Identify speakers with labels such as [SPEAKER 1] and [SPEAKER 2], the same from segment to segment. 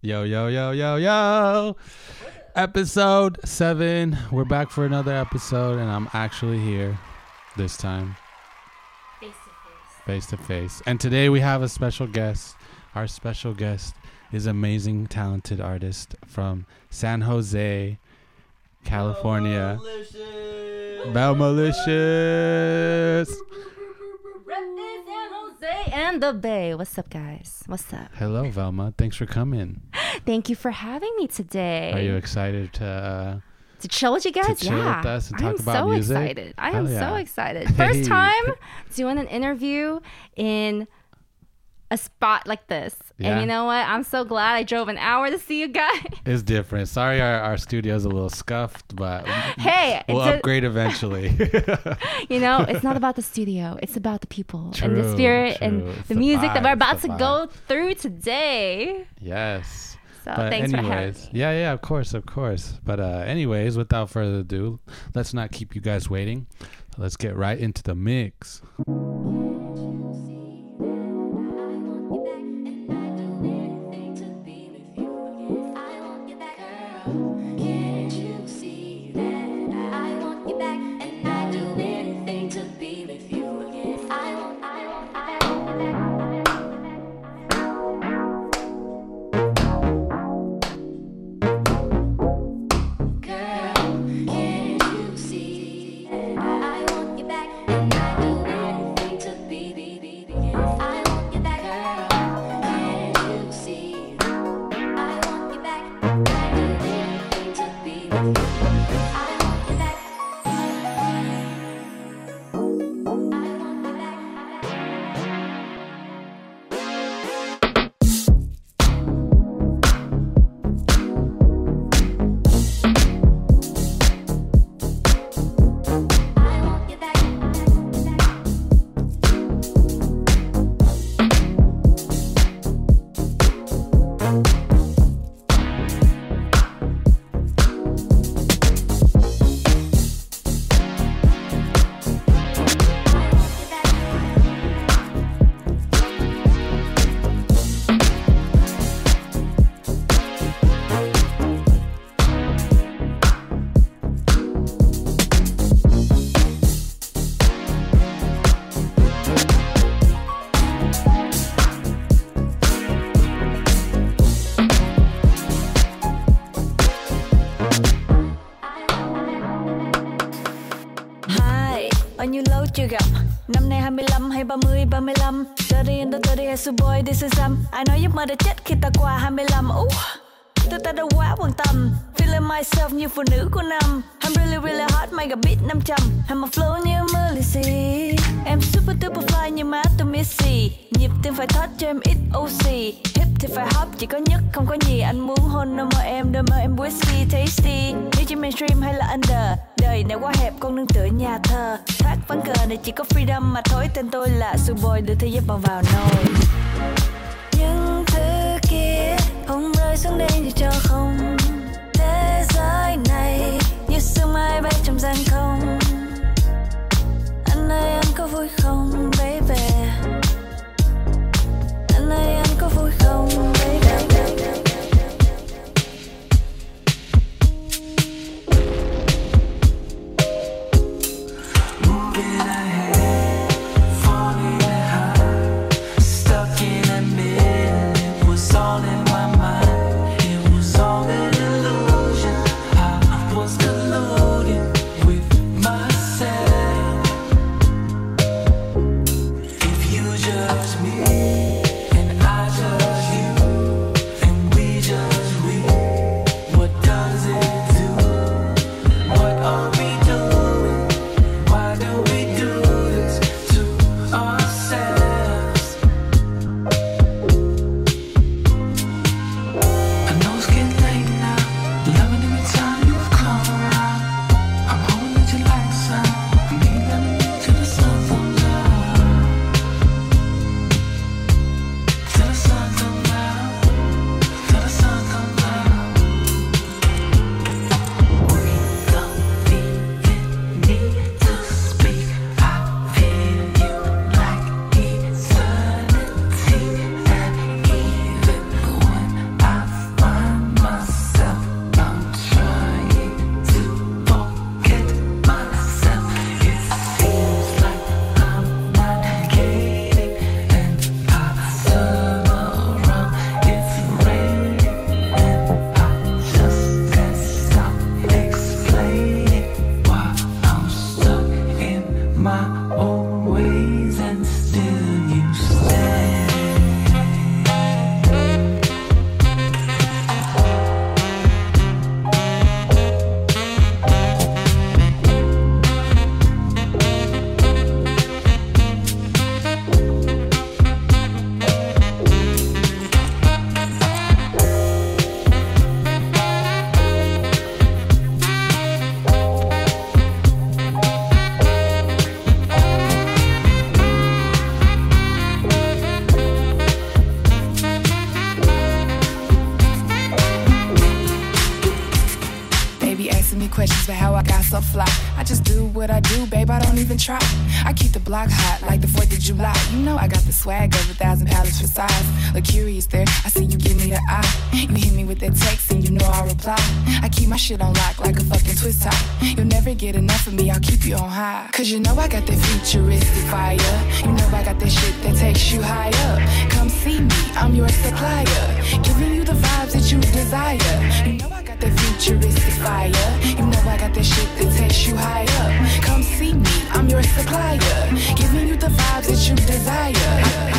[SPEAKER 1] Yo, yo, yo, yo, yo. Episode seven. We're back for another episode, and I'm actually here this time,
[SPEAKER 2] Face to face.
[SPEAKER 1] face to face. And today we have a special guest. Our special guest is amazing, talented artist from San Jose, California. Bell Malicious.
[SPEAKER 2] Reppin' San Jose and the Bay. What's up, guys? What's up?
[SPEAKER 1] Hello, Velma. Thanks for coming.
[SPEAKER 2] Thank you for having me today.
[SPEAKER 1] Are you excited to? Uh,
[SPEAKER 2] to chill with you guys?
[SPEAKER 1] with
[SPEAKER 2] yeah.
[SPEAKER 1] us and
[SPEAKER 2] I am so
[SPEAKER 1] music?
[SPEAKER 2] excited. I
[SPEAKER 1] Hell
[SPEAKER 2] am
[SPEAKER 1] yeah.
[SPEAKER 2] so excited.
[SPEAKER 1] Hey.
[SPEAKER 2] First time doing an interview in a spot like this.
[SPEAKER 1] Yeah.
[SPEAKER 2] And you know what? I'm so glad I drove an hour to see you guys.
[SPEAKER 1] It's different. Sorry, our, our studio's a little scuffed, but
[SPEAKER 2] hey,
[SPEAKER 1] we'll
[SPEAKER 2] a-
[SPEAKER 1] upgrade eventually.
[SPEAKER 2] you know, it's not about the studio. It's about the people and the spirit
[SPEAKER 1] true.
[SPEAKER 2] and
[SPEAKER 1] It's
[SPEAKER 2] the
[SPEAKER 1] the
[SPEAKER 2] music that we're about to go through today.
[SPEAKER 1] yes.
[SPEAKER 2] So
[SPEAKER 1] But
[SPEAKER 2] thanks for having me.
[SPEAKER 1] yeah, yeah, of course, of course. But uh, anyways, without further ado, let's not keep you guys waiting. Let's get right into the mix.
[SPEAKER 3] Hi, bao nhiêu lâu chưa gặp Năm nay 25 hay 30, 35 30 and the 30 hay so boy this is them Ai nói giấc mơ đã chết khi ta qua 25 Ú, tôi ta đã quá quan tâm. Feeling myself như phụ nữ của năm. I'm really really hot, mày gặp beat 500 I'm a flow như Melissy Em super duper fly như má tôi Missy. Nhịp tim phải thoát cho em ít oxy Hip thì phải hop, chỉ có nhất không có nhì. Anh muốn hôn nó mơ em, đôi mơ em whiskey tasty. Nếu chỉ mainstream hay là under Đời này quá hẹp, con nương tựa nhà thờ. Thoát vắng cờ này chỉ có freedom mà thôi Tên tôi là Subboy, đưa thế giới vào vào nồi xuống đây thì cho không. Thế giới này như sương mai bay trong gian không. Anh ơi, anh có vui không?
[SPEAKER 4] Look curious there, I see you give me the eye. You hit me with that text and you know I'll reply. I keep my shit on lock like a fucking twist top. You'll never get enough of me, I'll keep you on high. Cause you know I got that futuristic fire. You know I got that shit that takes you high up. Come see me, I'm your supplier. Giving you the vibes that you desire. You know I got that futuristic fire. You know I got that shit that takes you high up. Come see me, I'm your supplier. Giving you the vibes that you desire.
[SPEAKER 5] Won't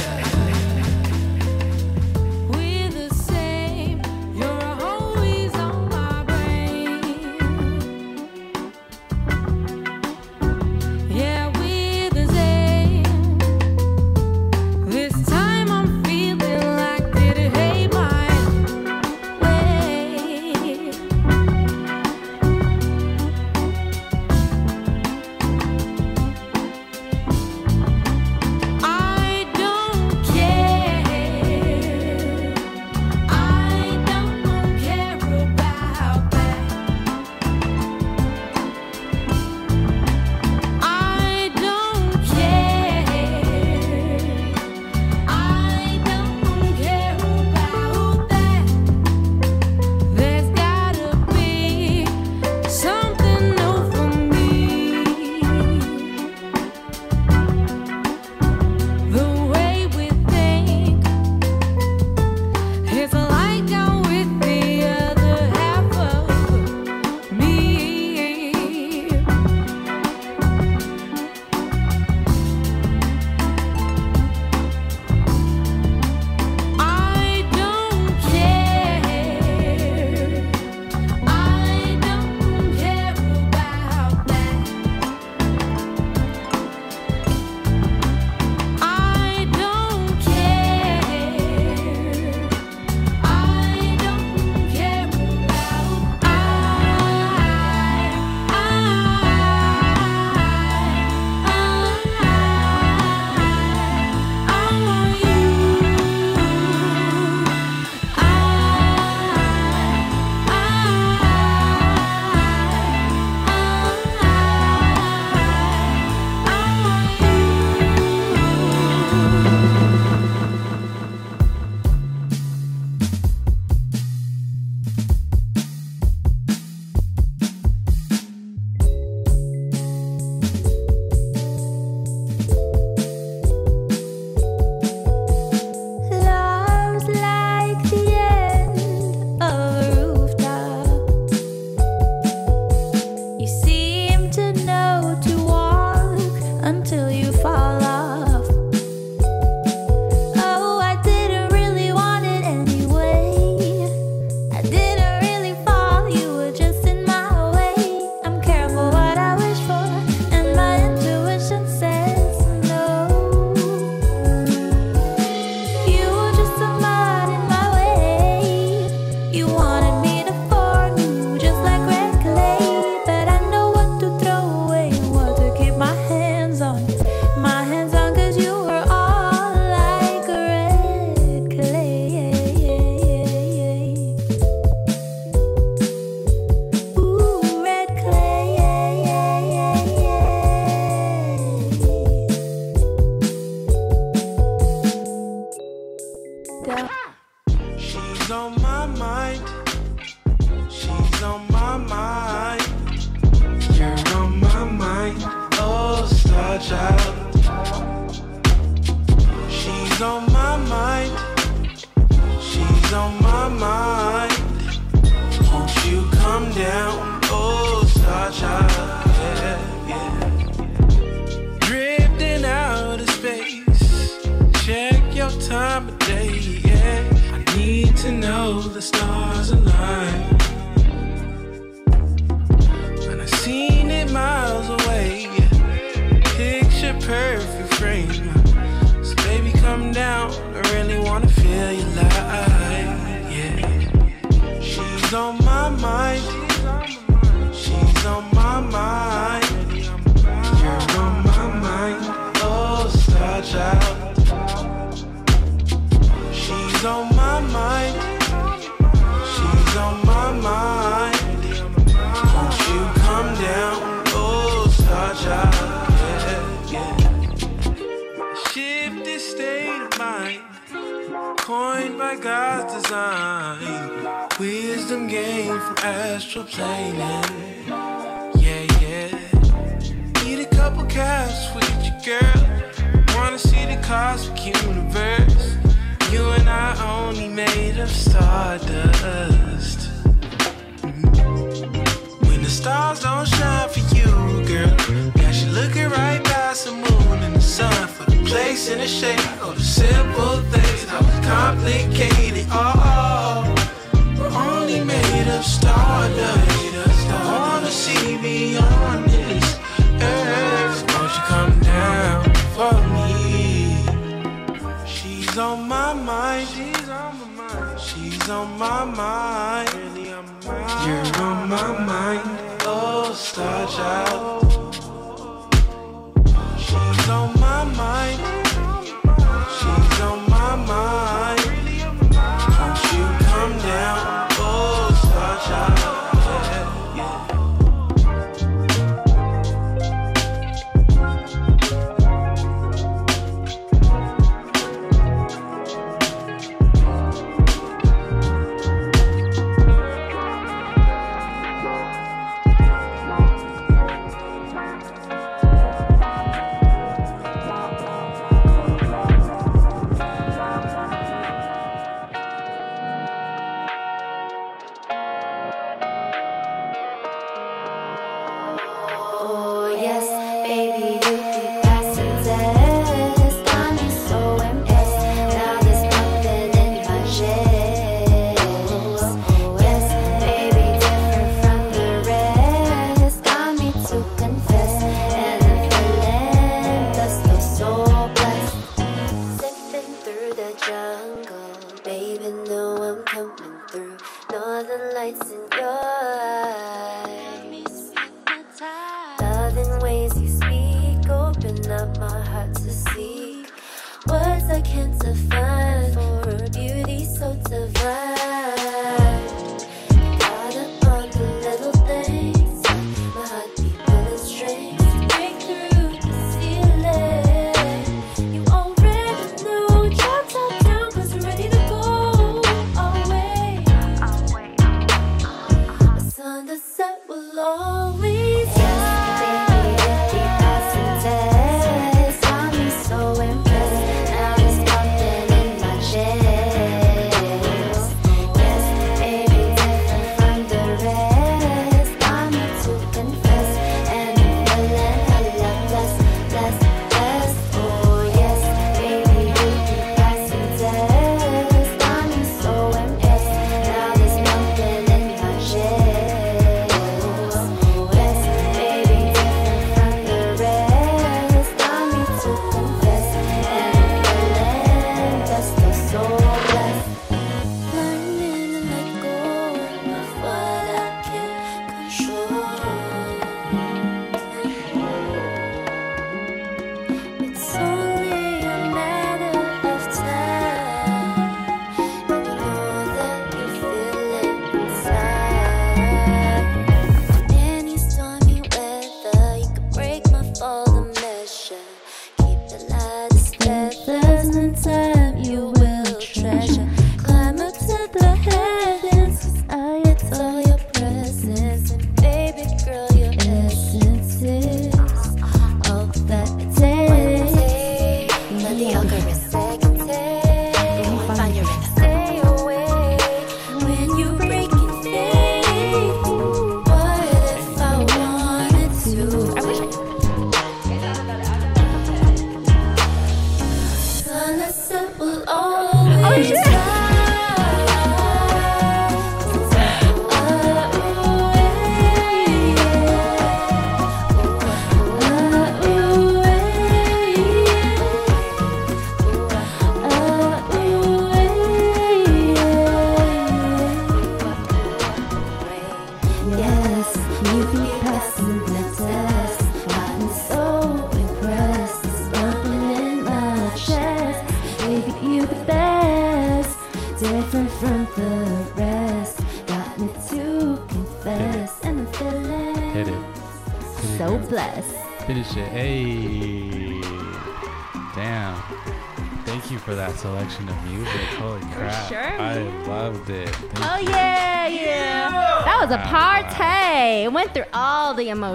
[SPEAKER 6] by God's design. Wisdom gained from astral planing. Yeah, yeah. Eat a couple caps with your girl. Wanna see the cosmic universe. You and I only made of stardust. When the stars don't shine for you, girl, got you looking right stars, the moon, and the sun For the place and the shape of the simple things Not complicated, oh, We're only made of stardust. I wanna see beyond this earth. Won't you come down for me? She's on my mind. She's on my mind. She's on my mind. You're on my mind, oh, star child on my mind.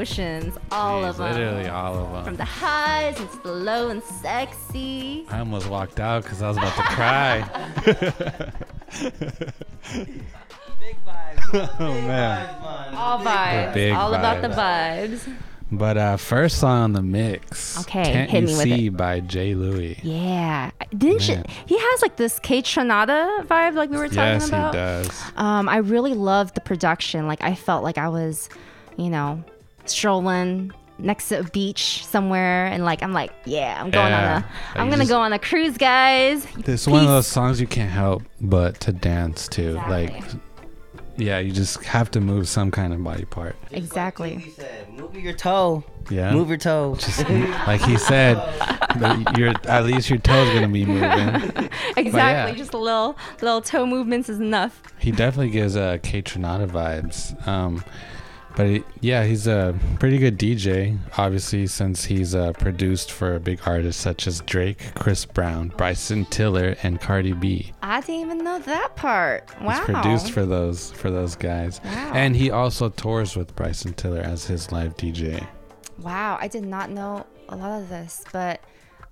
[SPEAKER 2] Emotions, all
[SPEAKER 1] Jeez,
[SPEAKER 2] of them.
[SPEAKER 1] Literally all of them.
[SPEAKER 2] From the highs into the low and sexy.
[SPEAKER 1] I almost walked out because I was about to cry.
[SPEAKER 7] Big vibes.
[SPEAKER 1] oh man.
[SPEAKER 2] All vibes.
[SPEAKER 1] big
[SPEAKER 2] all about the
[SPEAKER 1] vibes.
[SPEAKER 2] vibes.
[SPEAKER 1] But uh, first song on the mix.
[SPEAKER 2] Okay,
[SPEAKER 1] Can't
[SPEAKER 2] hit
[SPEAKER 1] You
[SPEAKER 2] me with
[SPEAKER 1] See
[SPEAKER 2] it.
[SPEAKER 1] by Jay Louis.
[SPEAKER 2] Yeah. Didn't you?
[SPEAKER 1] Man.
[SPEAKER 2] He has like this Kaytranada vibe, like we were talking
[SPEAKER 1] Yes,
[SPEAKER 2] about.
[SPEAKER 1] he does.
[SPEAKER 2] Um, I really loved the production. Like I felt like I was, you know, strolling next to a beach somewhere, and like I'm like, yeah, I'm going
[SPEAKER 1] Yeah.
[SPEAKER 2] on a,
[SPEAKER 1] Like,
[SPEAKER 2] I'm
[SPEAKER 1] you
[SPEAKER 2] gonna
[SPEAKER 1] just-
[SPEAKER 2] go on a cruise, guys.
[SPEAKER 1] This is one of those songs you can't help but to dance to. Like,
[SPEAKER 2] Exactly.
[SPEAKER 1] yeah, you just have to move some kind of body part.
[SPEAKER 2] Exactly.
[SPEAKER 7] He said, move your toe.
[SPEAKER 1] Yeah.
[SPEAKER 7] Move your toe.
[SPEAKER 1] like he said, that your at least your toes gonna be moving.
[SPEAKER 2] Exactly. Just a little little toe movements is enough.
[SPEAKER 1] He definitely gives uh, Kaytranada vibes. Um, but he, yeah, he's a pretty good DJ. Obviously, since he's uh, produced for big artists such as Drake, Chris Brown, Bryson Tiller, and Cardi B.
[SPEAKER 2] I didn't even know that part. Wow.
[SPEAKER 1] He's produced for those for those guys,
[SPEAKER 2] Wow.
[SPEAKER 1] and he also tours with Bryson Tiller as his live DJ.
[SPEAKER 2] Wow, I did not know a lot of this, but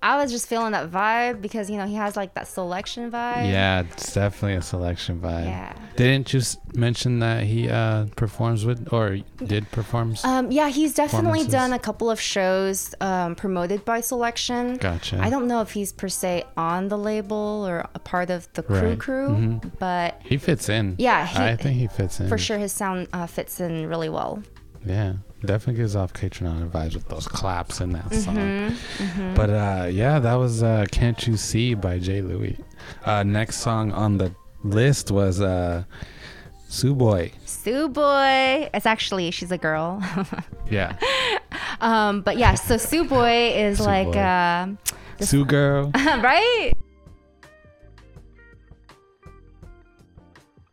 [SPEAKER 2] I was just feeling that vibe because you know he has like that Soulection vibe.
[SPEAKER 1] Yeah, it's definitely a Soulection vibe.
[SPEAKER 2] Yeah.
[SPEAKER 1] Didn't you mention that he uh, performs with or did performs?
[SPEAKER 2] Um, yeah, he's definitely done a couple of shows um, promoted by Soulection.
[SPEAKER 1] Gotcha.
[SPEAKER 2] I don't know if he's per se on the label or a part of the crew
[SPEAKER 1] Right.
[SPEAKER 2] crew,
[SPEAKER 1] Mhm.
[SPEAKER 2] but
[SPEAKER 1] he fits in.
[SPEAKER 2] Yeah, he-
[SPEAKER 1] I think he fits in
[SPEAKER 2] for sure his sound uh, fits in really well.
[SPEAKER 1] Yeah, definitely gives off Tronada vibes with those claps in that song.
[SPEAKER 2] Mm-hmm,
[SPEAKER 1] But uh, yeah, that was uh, "Can't You See" by Jay Louis. Uh, next song on the list was uh, "Suboi."
[SPEAKER 2] Sue Boy, it's actually she's a girl.
[SPEAKER 1] Yeah,
[SPEAKER 2] um, but yeah, so Suboi is
[SPEAKER 1] Sue
[SPEAKER 2] like
[SPEAKER 1] Boy.
[SPEAKER 2] uh,
[SPEAKER 1] Sue Girl.
[SPEAKER 2] right?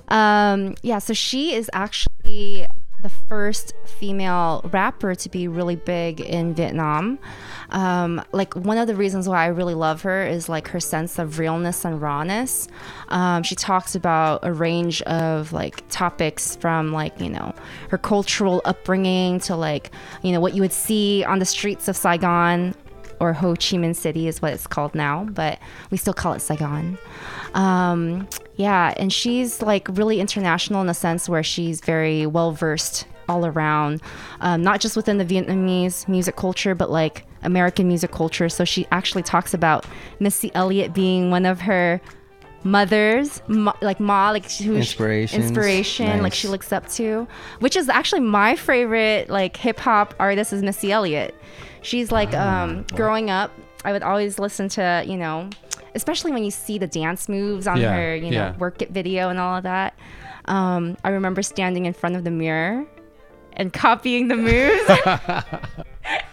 [SPEAKER 2] Um, yeah, so she is actually the first female rapper to be really big in Vietnam. Um, like one of the reasons why I really love her is like her sense of realness and rawness. Um, she talks about a range of like topics from like you know her cultural upbringing to like you know what you would see on the streets of Saigon or Ho Chi Minh City is what it's called now, but we still call it Saigon. Um, yeah, and she's like really international in a sense where she's very well versed all around, um, not just within the Vietnamese music culture, but like American music culture. So she actually talks about Missy Elliott being one of her mothers, ma, like ma, like who
[SPEAKER 7] Inspirations.
[SPEAKER 2] inspiration, like she looks up to, which is actually my favorite like hip hop artist is Missy Elliott. She's like um, growing up. I would always listen to you know, especially when you see the dance moves on
[SPEAKER 1] Yeah,
[SPEAKER 2] her you know
[SPEAKER 1] yeah.
[SPEAKER 2] work it video and all of that. Um, I remember standing in front of the mirror and copying the moves.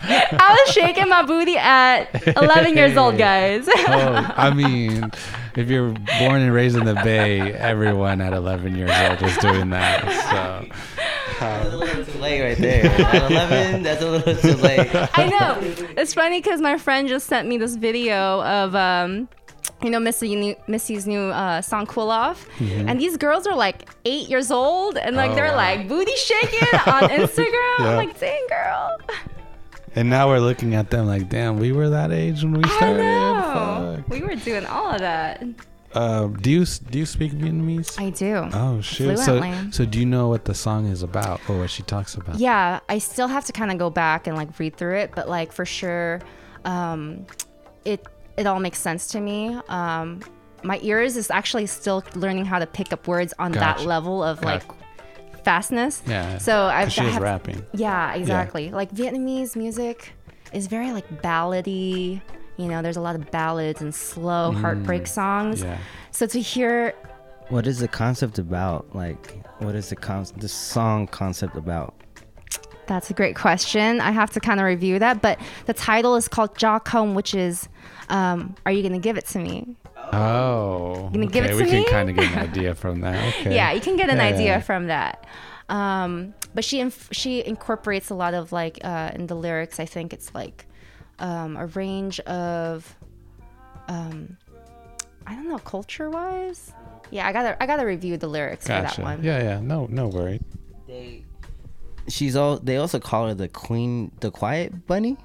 [SPEAKER 2] I was shaking my booty at 11 years old, guys.
[SPEAKER 1] oh, I mean, if you're born and raised in the Bay, everyone at 11 years old was doing that. So.
[SPEAKER 7] That's a little too late right there. At 11, that's a little too late.
[SPEAKER 2] I know. It's funny because my friend just sent me this video of, um, you know, Missy, new, Missy's new uh, song "Cool Off," and these girls are like eight years old, and like
[SPEAKER 1] Mm-hmm. Oh,
[SPEAKER 2] they're
[SPEAKER 1] wow.
[SPEAKER 2] like booty shaking on Instagram.
[SPEAKER 1] Yeah.
[SPEAKER 2] I'm like, dang, girl.
[SPEAKER 1] And now we're looking at them like, damn, we were that age when we
[SPEAKER 2] I
[SPEAKER 1] started.
[SPEAKER 2] know.
[SPEAKER 1] Fuck.
[SPEAKER 2] We were doing all of that.
[SPEAKER 1] Uh, do you do you speak Vietnamese?
[SPEAKER 2] I do.
[SPEAKER 1] oh shoot! So so do you know what the song is about or what she talks about?
[SPEAKER 2] Yeah, I still have to kind of go back and like read through it, but like for sure, um, it it all makes sense to me. Um, my ears is actually still learning how to pick up words on that level of
[SPEAKER 1] Gotcha.
[SPEAKER 2] like fastness.
[SPEAKER 1] Yeah.
[SPEAKER 2] So I've
[SPEAKER 1] 'cause she
[SPEAKER 2] I
[SPEAKER 1] was
[SPEAKER 2] have-
[SPEAKER 1] rapping.
[SPEAKER 2] Yeah, exactly. Like Vietnamese music is very like ballady. You know, there's a lot of ballads and slow heartbreak songs.
[SPEAKER 1] Mm. Yeah.
[SPEAKER 2] So to hear
[SPEAKER 7] What is the concept about? Like, what is the con- the song concept about?
[SPEAKER 2] That's a great question. I have to kind of review that, but the title is called Jaw Comb, which is um, Are You Gonna Give It to Me?
[SPEAKER 1] Oh.
[SPEAKER 2] gonna give it
[SPEAKER 1] okay,
[SPEAKER 2] to
[SPEAKER 1] we
[SPEAKER 2] me?
[SPEAKER 1] can kind of get an idea from that. Okay.
[SPEAKER 2] Yeah, you can get an
[SPEAKER 1] Yeah,
[SPEAKER 2] idea
[SPEAKER 1] yeah.
[SPEAKER 2] from that. Um, but she inf- she incorporates a lot of like uh, in the lyrics. I think it's like um, a range of um, I don't know, culture wise. Yeah, I gotta I gotta review the lyrics for that one.
[SPEAKER 1] Yeah, yeah. No, no worry.
[SPEAKER 7] They, she's all. They also call her the queen, the quiet bunny.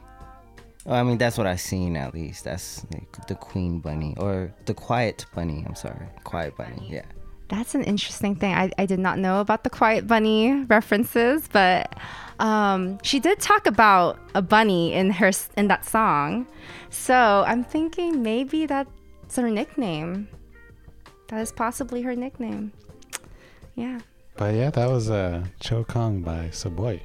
[SPEAKER 7] Well, I mean, that's what I've seen at least. That's like, the queen bunny or the quiet bunny. I'm sorry, quiet bunny. Yeah.
[SPEAKER 2] That's an interesting thing. I, I did not know about the Quiet Bunny references, but um, she did talk about a bunny in her in that song. So I'm thinking maybe that's her nickname. That is possibly her nickname. Yeah,
[SPEAKER 1] But yeah, that was uh, Cho Kong by Suboi.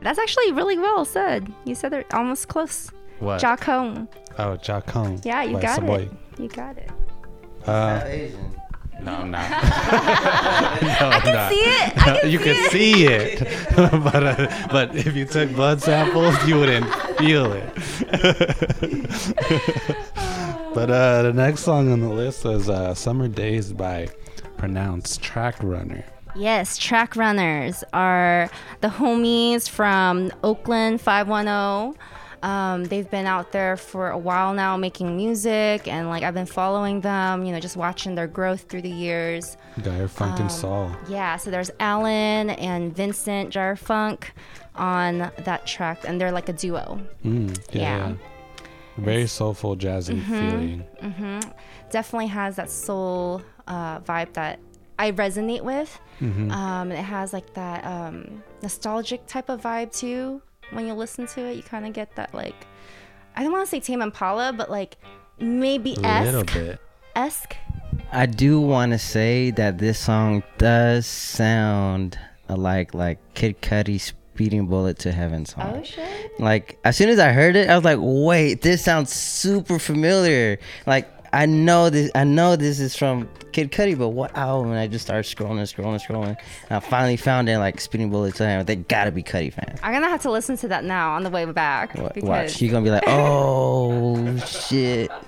[SPEAKER 2] that's actually really well said. You said it almost close.
[SPEAKER 1] What?
[SPEAKER 2] Ja Kong.
[SPEAKER 1] oh, Ja Kong.
[SPEAKER 2] Yeah, you
[SPEAKER 1] by
[SPEAKER 2] got
[SPEAKER 1] Suboi.
[SPEAKER 2] it. You got it.
[SPEAKER 1] Uh,
[SPEAKER 7] Asian.
[SPEAKER 1] no, I'm not. no, I
[SPEAKER 2] can see it. I can
[SPEAKER 1] you
[SPEAKER 2] see
[SPEAKER 1] can
[SPEAKER 2] it.
[SPEAKER 1] see it, but uh, but if you took blood samples, you wouldn't feel it. but uh, the next song on the list was uh, "Summer Days" by pronounced Track Runner.
[SPEAKER 2] Yes, Track Runners are the homies from Oakland 510. Um, they've been out there for a while now making music, and like I've been following them, you know, just watching their growth through the years.
[SPEAKER 1] Gyre Funk
[SPEAKER 2] Um,
[SPEAKER 1] and Soul.
[SPEAKER 2] Yeah, so there's Alan and Vincent Jarfunk on that track, and they're like a duo.
[SPEAKER 1] Mm, yeah,
[SPEAKER 2] yeah. Mm-hmm.
[SPEAKER 1] yeah. Very soulful, jazzy feeling.
[SPEAKER 2] Definitely has that soul uh, vibe that I resonate with.
[SPEAKER 1] Mm-hmm.
[SPEAKER 2] Um, it has like that um, nostalgic type of vibe too. When you listen to it, you kind of get that like I don't want to say Tame Impala, but like maybe
[SPEAKER 1] A little bit.
[SPEAKER 2] Esque.
[SPEAKER 7] I do want to say that this song does sound like like Kid Cudi's "Speeding Bullet to Heaven" song.
[SPEAKER 2] Oh shit.
[SPEAKER 7] Like as soon as I heard it, I was like, "Wait, this sounds super familiar." Like I know this, I know this is from Kid Cudi, but what album? And I just started scrolling, and scrolling, and scrolling, and I finally found it. Like "Speeding Bullet to Heaven." They gotta be Cudi fans.
[SPEAKER 2] I'm gonna have to listen to that now on the way back. Because
[SPEAKER 7] Watch, you're gonna be like, "Oh shit."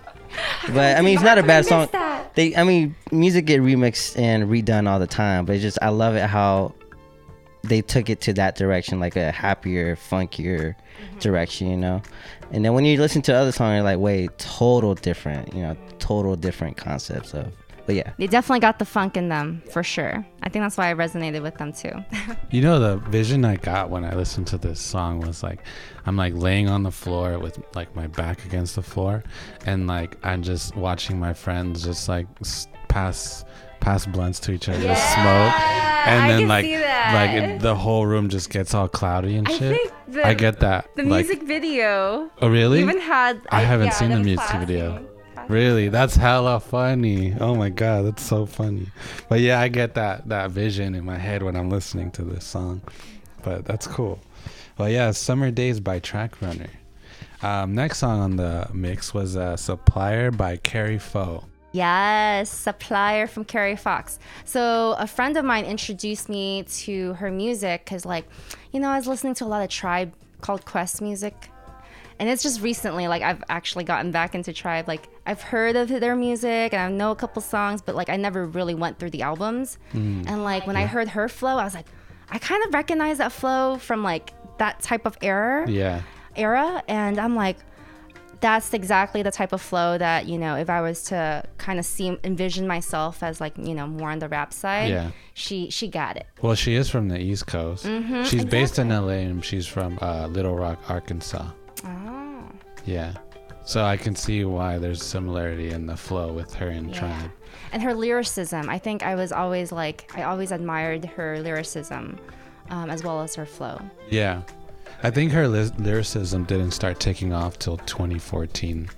[SPEAKER 7] But I mean, it's not a bad song.
[SPEAKER 2] that.
[SPEAKER 7] They, I mean, music get remixed and redone all the time, but it's just I love it how they took it to that direction, like a happier, funkier
[SPEAKER 2] Mm-hmm.
[SPEAKER 7] direction, you know. And then when you listen to other songs, you're like, wait, total different, you know, total different concepts of. But yeah,
[SPEAKER 2] They definitely got the funk in them for sure. I think that's why I resonated with them too.
[SPEAKER 1] You know, the vision I got when I listened to this song was like, I'm like laying on the floor with like my back against the floor, and like I'm just watching my friends just like pass pass blunts to each other, just smoke, and
[SPEAKER 2] I
[SPEAKER 1] then
[SPEAKER 2] can
[SPEAKER 1] like like it, the whole room just gets all cloudy and
[SPEAKER 2] I
[SPEAKER 1] shit.
[SPEAKER 2] think the-
[SPEAKER 1] I get that.
[SPEAKER 2] the
[SPEAKER 1] like,
[SPEAKER 2] music video
[SPEAKER 1] oh really?
[SPEAKER 2] even had.
[SPEAKER 1] I haven't
[SPEAKER 2] yeah,
[SPEAKER 1] seen the music
[SPEAKER 2] clapping.
[SPEAKER 1] video. Really, that's hella funny. Oh my god, that's so funny. But yeah, I get that that vision in my head when I'm listening to this song. But that's cool. Well, yeah, "Summer Days" by Track Runner. Um, next song on the mix was uh, "Supplier" by Kari Faux.
[SPEAKER 2] Yes, supplier from Carrie Fox. So a friend of mine introduced me to her music because, like, you know, I was listening to a lot of Tribe called Quest music, and it's just recently, like, I've actually gotten back into Tribe. Like, I've heard of their music and I know a couple songs, but like, I never really went through the albums. And like, when I heard her flow, I was like, I kind of recognize that flow from like that type of era
[SPEAKER 1] Yeah,
[SPEAKER 2] era. And i'm like that's exactly the type of flow that you know if i was to kind of see envision myself as like you know more on the rap side
[SPEAKER 1] Yeah.
[SPEAKER 2] she she got it.
[SPEAKER 1] Well, she is from the East Coast.
[SPEAKER 2] Mm-hmm,
[SPEAKER 1] she's based in LA and she's from uh, Little Rock, Arkansas.
[SPEAKER 2] oh.
[SPEAKER 1] Yeah, so I can see why there's similarity in the flow with her and
[SPEAKER 2] yeah
[SPEAKER 1] Tribe.
[SPEAKER 2] and her lyricism i think i was always like i always admired her lyricism um, as well as her flow
[SPEAKER 1] Yeah. I think her ly- lyricism didn't start taking off till 2014.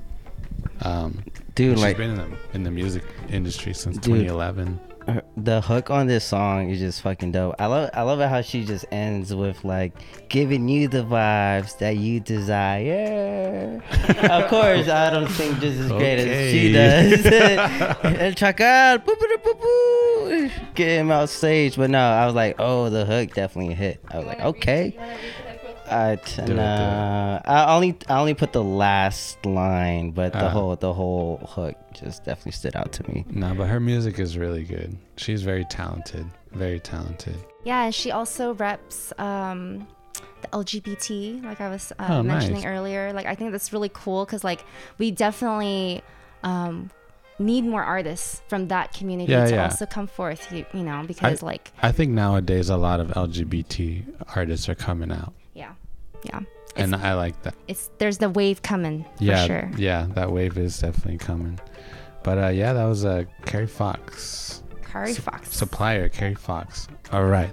[SPEAKER 1] Um,
[SPEAKER 7] dude,
[SPEAKER 1] she's
[SPEAKER 7] like
[SPEAKER 1] been in the, in the music industry since
[SPEAKER 7] Dude.
[SPEAKER 1] 2011.
[SPEAKER 7] Her- the hook on this song is just fucking dope. I love I love it how she just ends with like giving you the vibes that you desire. of course, I don't think just as great as she does. El Chacal, boo, boo, boo, boo, get him out stage. But no, I was like, oh, the hook definitely hit. I was like, okay. I t-
[SPEAKER 1] Do it, do it.
[SPEAKER 7] nah, I only I only put the last line, but the
[SPEAKER 1] Ah.
[SPEAKER 7] whole the whole hook just definitely stood out to me.
[SPEAKER 1] No, but her music is really good. She's very talented. Very talented.
[SPEAKER 2] yeah and she also reps um the lgbt like i was uh,
[SPEAKER 1] Oh,
[SPEAKER 2] mentioning
[SPEAKER 1] nice.
[SPEAKER 2] earlier like i think that's really cool because like we definitely um need more artists from that community
[SPEAKER 1] Yeah,
[SPEAKER 2] to
[SPEAKER 1] yeah.
[SPEAKER 2] also come forth. You, you know, because like
[SPEAKER 1] I think nowadays a lot of LGBT artists are coming out,
[SPEAKER 2] yeah, yeah.
[SPEAKER 1] and I like that.
[SPEAKER 2] it's there's the wave coming for
[SPEAKER 1] yeah,
[SPEAKER 2] sure.
[SPEAKER 1] yeah, that wave is definitely coming. But uh, yeah, that was uh, Carrie Fox.
[SPEAKER 2] Kari Fox.
[SPEAKER 1] Supplier, Carrie Fox. All right.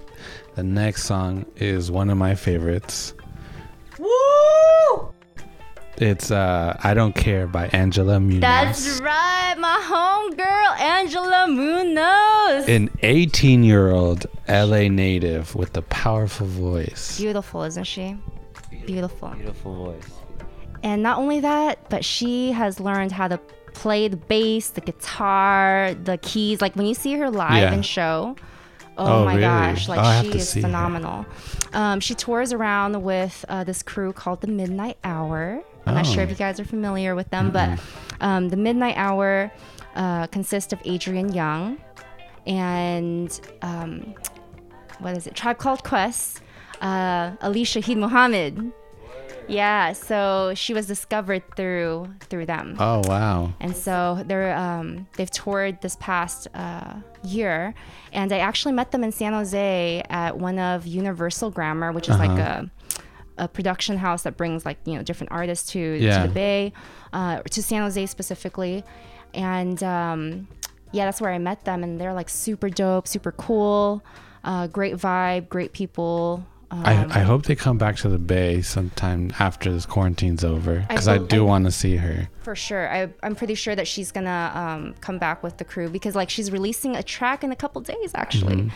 [SPEAKER 1] The next song is one of my favorites.
[SPEAKER 2] Woo!
[SPEAKER 1] It's uh, I Don't Care by Angela Munoz.
[SPEAKER 2] That's right, my homegirl Angela Munoz.
[SPEAKER 1] An 18 year old LA native with a powerful voice.
[SPEAKER 2] Beautiful, isn't she? Beautiful.
[SPEAKER 7] Beautiful voice.
[SPEAKER 2] And not only that, but she has learned how to play the bass, the guitar, the keys. Like when you see her live
[SPEAKER 1] Yeah.
[SPEAKER 2] in show, oh,
[SPEAKER 1] Oh,
[SPEAKER 2] my
[SPEAKER 1] really?
[SPEAKER 2] gosh, like
[SPEAKER 1] Oh, I have
[SPEAKER 2] she is phenomenal. Um, she tours around with uh, this crew called the Midnight Hour. I'm not sure
[SPEAKER 1] Oh.
[SPEAKER 2] if you guys are familiar with them, but um, the Midnight Hour uh, consists of Adrian Younge and um, what is it? Tribe Called Quest, uh, Ali Shaheed Muhammad. Yeah, so she was discovered through through them.
[SPEAKER 1] Oh, wow.
[SPEAKER 2] And so they're um, they've toured this past uh, year, and I actually met them in San Jose at one of Universal Grammar, which is like
[SPEAKER 1] Uh-huh.
[SPEAKER 2] a, a production house that brings like you know different artists to
[SPEAKER 1] Yeah.
[SPEAKER 2] to the Bay, uh, to San Jose specifically, and um, yeah, that's where I met them, and they're like super dope, super cool, uh, great vibe, great people. Um,
[SPEAKER 1] I, I hope they come back to the Bay sometime after this quarantine's over because I,
[SPEAKER 2] bel-
[SPEAKER 1] do want to see her.
[SPEAKER 2] For sure. I, I'm pretty sure that she's gonna um, come back with the crew because like she's releasing a track in a couple days actually.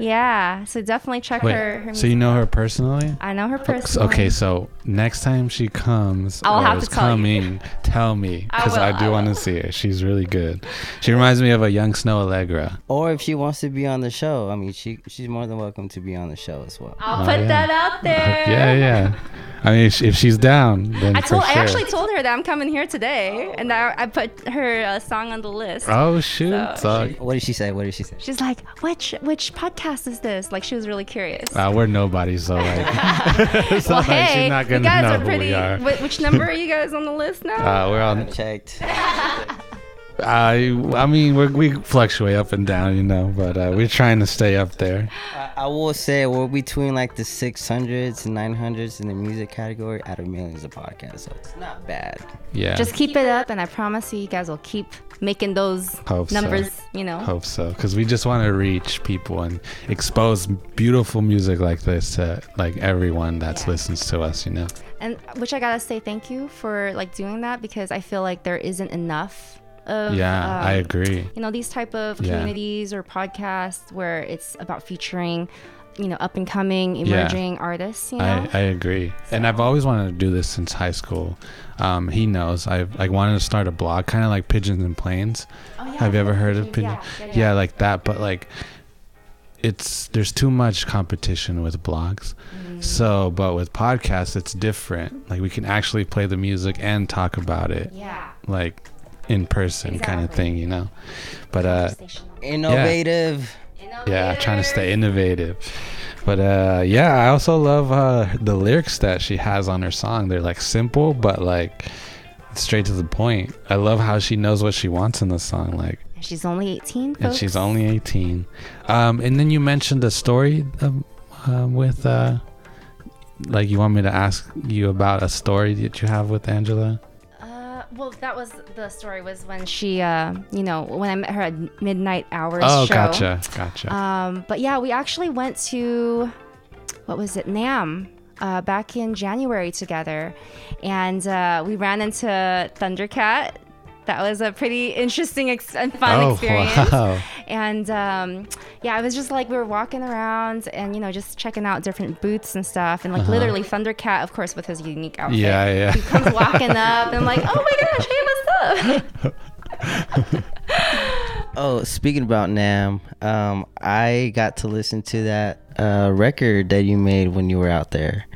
[SPEAKER 2] Yeah. So definitely check.
[SPEAKER 1] Wait,
[SPEAKER 2] her. her
[SPEAKER 1] so you know her personally?
[SPEAKER 2] I know her personally.
[SPEAKER 1] Okay, so next time she comes,
[SPEAKER 2] I'll
[SPEAKER 1] or
[SPEAKER 2] have
[SPEAKER 1] is
[SPEAKER 2] to tell you.
[SPEAKER 1] coming, tell me because I,
[SPEAKER 2] will,
[SPEAKER 1] do want to see her. She's really good. She reminds me of a young Snoh Aalegra.
[SPEAKER 7] Or if she wants to be on the show, I mean, she she's more than welcome to be on the show as well.
[SPEAKER 2] I'll
[SPEAKER 1] Oh,
[SPEAKER 2] put
[SPEAKER 1] yeah.
[SPEAKER 2] that out there.
[SPEAKER 1] Yeah, yeah. I mean, if, if she's down, then
[SPEAKER 2] I
[SPEAKER 1] for
[SPEAKER 2] told. I actually told her that I'm coming here today, and I, I put her uh, song on the list.
[SPEAKER 1] Oh shoot!
[SPEAKER 2] So
[SPEAKER 1] So,
[SPEAKER 7] What did she say? What did she say?
[SPEAKER 2] She's like, which which podcast is this? Like she was really curious.
[SPEAKER 1] uh, we're nobody, so like, it's
[SPEAKER 2] well,
[SPEAKER 1] not like
[SPEAKER 2] hey,
[SPEAKER 1] she's not
[SPEAKER 2] you
[SPEAKER 1] gonna
[SPEAKER 2] guys
[SPEAKER 1] know
[SPEAKER 2] are
[SPEAKER 1] who
[SPEAKER 2] pretty.
[SPEAKER 1] we are.
[SPEAKER 2] wh- Which number are you guys on the list now?
[SPEAKER 1] Uh, we're on.
[SPEAKER 7] Checked.
[SPEAKER 1] I I mean, we we fluctuate up and down, you know, but uh, we're trying to stay up there.
[SPEAKER 7] I, I will say we're between like the 600s and 900s in the music category out of millions of podcasts, so it's not bad.
[SPEAKER 1] Yeah.
[SPEAKER 2] Just keep it up, and I promise you, you guys will keep making those
[SPEAKER 1] Hope so.
[SPEAKER 2] numbers. You know.
[SPEAKER 1] hope so because we just want to reach people and expose beautiful music like this to like everyone that
[SPEAKER 2] Yeah.
[SPEAKER 1] listens to us you know
[SPEAKER 2] and which I gotta say thank you for like doing that because I feel like there isn't enough of
[SPEAKER 1] yeah i
[SPEAKER 2] um,
[SPEAKER 1] agree
[SPEAKER 2] You know these type of
[SPEAKER 1] Yeah.
[SPEAKER 2] communities or podcasts where it's about featuring, you know, up and coming
[SPEAKER 1] Yeah.
[SPEAKER 2] emerging artists. You know,
[SPEAKER 1] I, I agree and i've always wanted to do this since high school um, he knows i've like wanted to start a blog kind of like pigeons and planes
[SPEAKER 2] Oh, yeah,
[SPEAKER 1] have you ever heard of
[SPEAKER 2] yeah, yeah,
[SPEAKER 1] yeah,
[SPEAKER 2] yeah.
[SPEAKER 1] like that but like it's there's too much competition with blogs
[SPEAKER 2] Mm.
[SPEAKER 1] so but with podcasts it's different like we can actually play the music and talk about it
[SPEAKER 2] yeah.
[SPEAKER 1] like in person kind of thing, you know. But uh
[SPEAKER 2] Conversational.
[SPEAKER 7] Innovative.
[SPEAKER 1] yeah, trying to stay innovative. But uh yeah, I also love uh the lyrics that she has on her song. They're like simple but like straight to the point. I love how she knows what she wants in the song like
[SPEAKER 2] she's only 18,
[SPEAKER 1] and she's only 18. Um and then you mentioned a story um, uh, with uh like you want me to ask you about a story that you have with Angela?
[SPEAKER 2] Well, that was the story. Was when she, uh, you know, when I met her at Midnight Hours
[SPEAKER 1] Oh,
[SPEAKER 2] show.
[SPEAKER 1] gotcha. Gotcha.
[SPEAKER 2] Um, but yeah, we actually went to what was it, NAMM, uh, back in January together, and uh, we ran into Thundercat. That was a pretty interesting ex- and fun
[SPEAKER 1] oh,
[SPEAKER 2] experience.
[SPEAKER 1] wow.
[SPEAKER 2] And um, yeah, it was just like we were walking around and you know just checking out different booths and stuff, and like literally Thundercat, of course, with his unique outfit.
[SPEAKER 1] Uh-huh. Yeah, yeah.
[SPEAKER 2] He comes walking up, and I'm like, oh my gosh, hey, what's up?
[SPEAKER 7] Oh, speaking about NAMM, um, I got to listen to that uh, record that you made when you were out there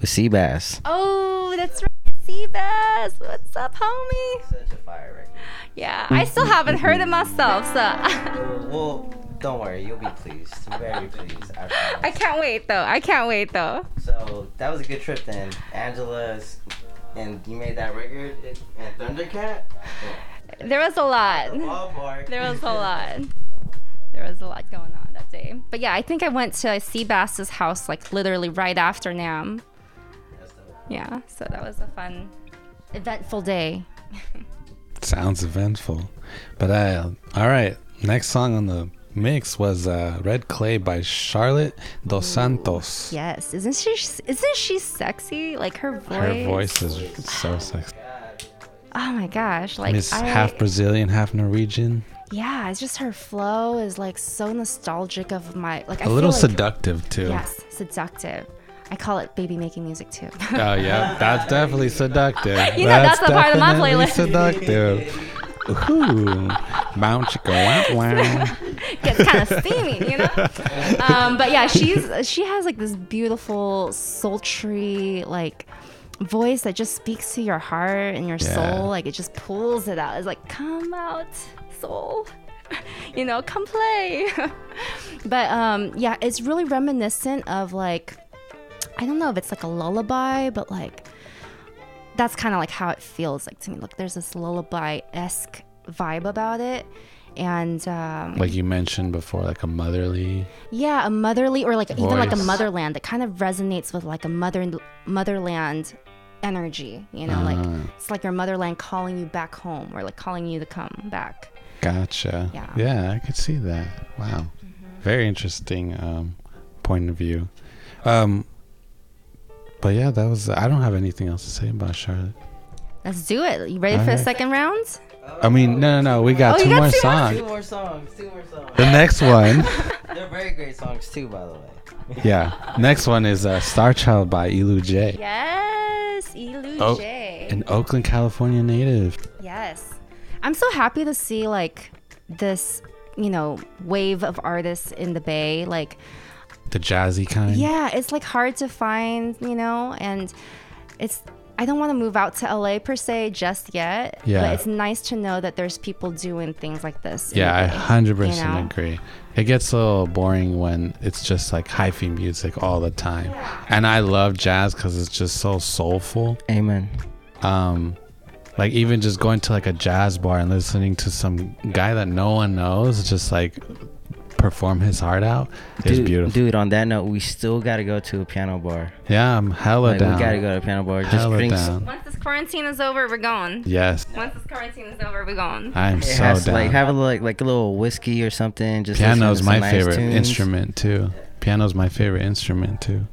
[SPEAKER 7] with Seabass.
[SPEAKER 2] Oh, that's right. Seabass. What's up, homie?
[SPEAKER 7] Such a fire record.
[SPEAKER 2] Yeah, I still haven't heard it myself, so
[SPEAKER 7] Well, don't worry, you'll be pleased. Very pleased. I
[SPEAKER 2] I can't wait though. I can't wait though.
[SPEAKER 7] So that was a good trip then. Angela's, and you made that record and Thundercat.
[SPEAKER 2] there was a lot. There was a lot. There was a lot going on that day. But yeah, I think I went to Seabass's house like literally right after NAMM. Yeah, so that was a fun, eventful day.
[SPEAKER 1] Sounds eventful. But uh, all right, next song on the mix was uh, Red Clay by Charlotte Dos Santos.
[SPEAKER 2] Yes, isn't she? Isn't she sexy? Like her voice.
[SPEAKER 1] Her voice is so sexy.
[SPEAKER 2] Oh my gosh! Like
[SPEAKER 1] Miss
[SPEAKER 2] I,
[SPEAKER 1] half Brazilian, half Norwegian.
[SPEAKER 2] Yeah, it's just her flow is like so nostalgic of my like. I
[SPEAKER 1] A little
[SPEAKER 2] feel like,
[SPEAKER 1] seductive too.
[SPEAKER 2] Yes, seductive. I call it baby making music too.
[SPEAKER 1] Oh yeah, that's definitely seductive.
[SPEAKER 2] You know, that's the part of my playlist.
[SPEAKER 1] Seductive. Ooh, bounce chicka wow wow.
[SPEAKER 2] gets kind of steamy, you know. Um, but yeah, she's she has like this beautiful, sultry like voice that just speaks to your heart and your
[SPEAKER 1] Yeah.
[SPEAKER 2] soul. Like it just pulls it out. It's like, come out, soul. You know, come play. but um, yeah, it's really reminiscent of like, I don't know if it's like a lullaby, but like that's kind of like how it feels like to me. Look, there's this lullaby esque vibe about it, and um,
[SPEAKER 1] Like you mentioned before, like a motherly.
[SPEAKER 2] yeah, a motherly or like even like a motherland that kind of resonates with like a mother motherland energy. You know, like
[SPEAKER 1] Ah.
[SPEAKER 2] it's like your motherland calling you back home or like calling you to come back.
[SPEAKER 1] Gotcha.
[SPEAKER 2] Yeah.
[SPEAKER 1] Yeah, I could see that. Wow. Very interesting um, point of view. Um, but yeah, that was. I don't have anything else to say about Charlotte.
[SPEAKER 2] Let's do it. You ready for the second round?
[SPEAKER 1] I mean, no, no, no. We got
[SPEAKER 2] Oh, you
[SPEAKER 1] two
[SPEAKER 2] got
[SPEAKER 1] more
[SPEAKER 2] two more?
[SPEAKER 1] songs.
[SPEAKER 7] Two more songs. Two more songs.
[SPEAKER 1] The next one,
[SPEAKER 7] They're very great songs too, by the way.
[SPEAKER 1] yeah. Next one is uh, Star Child by Elujay.
[SPEAKER 2] Yes, Elu
[SPEAKER 1] Oh,
[SPEAKER 2] J.
[SPEAKER 1] An Oakland, California native.
[SPEAKER 2] Yes. I'm so happy to see like this, you know, wave of artists in the Bay. Like,
[SPEAKER 1] The jazzy kind.
[SPEAKER 2] yeah, it's like hard to find, you know, and it's I don't want to move out to LA per se just yet.
[SPEAKER 1] Yeah.
[SPEAKER 2] But it's nice to know that there's people doing things like this.
[SPEAKER 1] Yeah, I hundred
[SPEAKER 2] you know?
[SPEAKER 1] agree. It gets a little boring when it's just like hyphy music all the time, and I love jazz because it's just so soulful.
[SPEAKER 7] Amen.
[SPEAKER 1] Um, like even just going to like a jazz bar and listening to some guy that no one knows just like perform his heart out is
[SPEAKER 7] dude,
[SPEAKER 1] beautiful.
[SPEAKER 7] Dude, on that note, we still gotta go to a piano bar.
[SPEAKER 1] Yeah, I'm hella
[SPEAKER 7] Like,
[SPEAKER 1] down.
[SPEAKER 7] we gotta go to a piano bar. Just
[SPEAKER 1] hella
[SPEAKER 7] bring.
[SPEAKER 1] down.
[SPEAKER 2] Once this quarantine is over, we're going.
[SPEAKER 1] Yes,
[SPEAKER 2] Once this quarantine is over, we're going.
[SPEAKER 1] I'm
[SPEAKER 7] It
[SPEAKER 1] so
[SPEAKER 7] has
[SPEAKER 1] down.
[SPEAKER 7] like have a like like a little whiskey or something. Just listen
[SPEAKER 1] Piano's
[SPEAKER 7] to
[SPEAKER 1] my
[SPEAKER 7] nice
[SPEAKER 1] favorite
[SPEAKER 7] tunes.
[SPEAKER 1] instrument too. Piano's my favorite instrument too.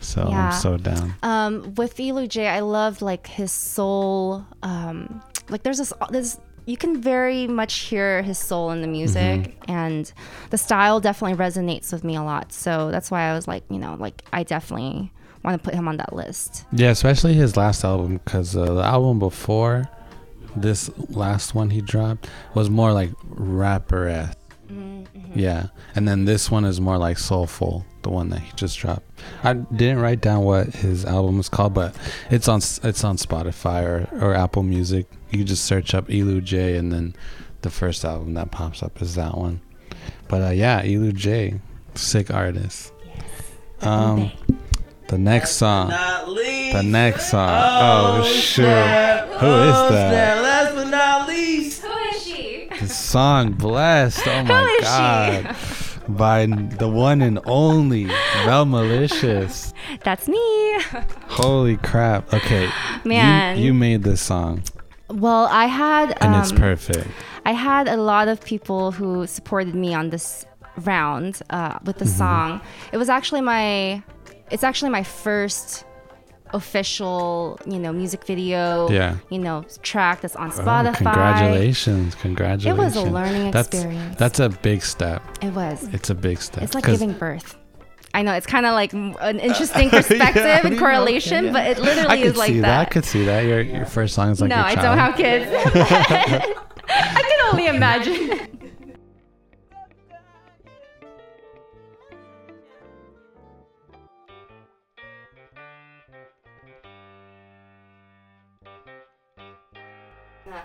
[SPEAKER 1] So
[SPEAKER 2] Yeah.
[SPEAKER 1] I'm so down.
[SPEAKER 2] Um, with Elujay, I love like his soul. Um, like there's this, this you can very much hear his soul in the music, and the style definitely resonates with me a lot. So that's why I was like, you know, like I definitely want to put him on that list.
[SPEAKER 1] Yeah, especially his last album because uh, the album before this last one he dropped was more like rapper esque. Yeah, and then this one is more like soulful. The one that he just dropped. I didn't write down what his album was called, but it's on it's on Spotify or, or Apple Music. You can just search up Elujay, and then the first album that pops up is that one. But uh, yeah, Elujay, sick artist. Um, the next song. The next song. Oh, shoot. Who is that?
[SPEAKER 7] Last but not least.
[SPEAKER 2] Who is she?
[SPEAKER 1] The song Blessed. Oh my
[SPEAKER 2] is she?
[SPEAKER 1] god. By the one and only Vel Malicious.
[SPEAKER 2] That's me.
[SPEAKER 1] Holy crap. Okay. you-
[SPEAKER 2] Man.
[SPEAKER 1] You, made this song
[SPEAKER 2] well, I had
[SPEAKER 1] and
[SPEAKER 2] um,
[SPEAKER 1] it's perfect.
[SPEAKER 2] I had a lot of people who supported me on this round uh, with
[SPEAKER 1] Mm-hmm.
[SPEAKER 2] the song. It was actually my, it's actually my first official, you know, music video.
[SPEAKER 1] Yeah.
[SPEAKER 2] You know, track that's on
[SPEAKER 1] Oh,
[SPEAKER 2] Spotify.
[SPEAKER 1] congratulations. Congratulations.
[SPEAKER 2] It was a learning
[SPEAKER 1] that's,
[SPEAKER 2] experience.
[SPEAKER 1] That's a big step.
[SPEAKER 2] It was.
[SPEAKER 1] It's a big step.
[SPEAKER 2] It's like giving birth. I know it's kind of like an interesting perspective
[SPEAKER 1] I
[SPEAKER 2] and
[SPEAKER 1] mean,
[SPEAKER 2] correlation,
[SPEAKER 1] okay, yeah.
[SPEAKER 2] but it literally
[SPEAKER 1] could
[SPEAKER 2] is like
[SPEAKER 1] see that. I could see that. Your your first song is like
[SPEAKER 2] no,
[SPEAKER 1] your
[SPEAKER 2] I
[SPEAKER 1] child.
[SPEAKER 2] don't have kids. I can only imagine.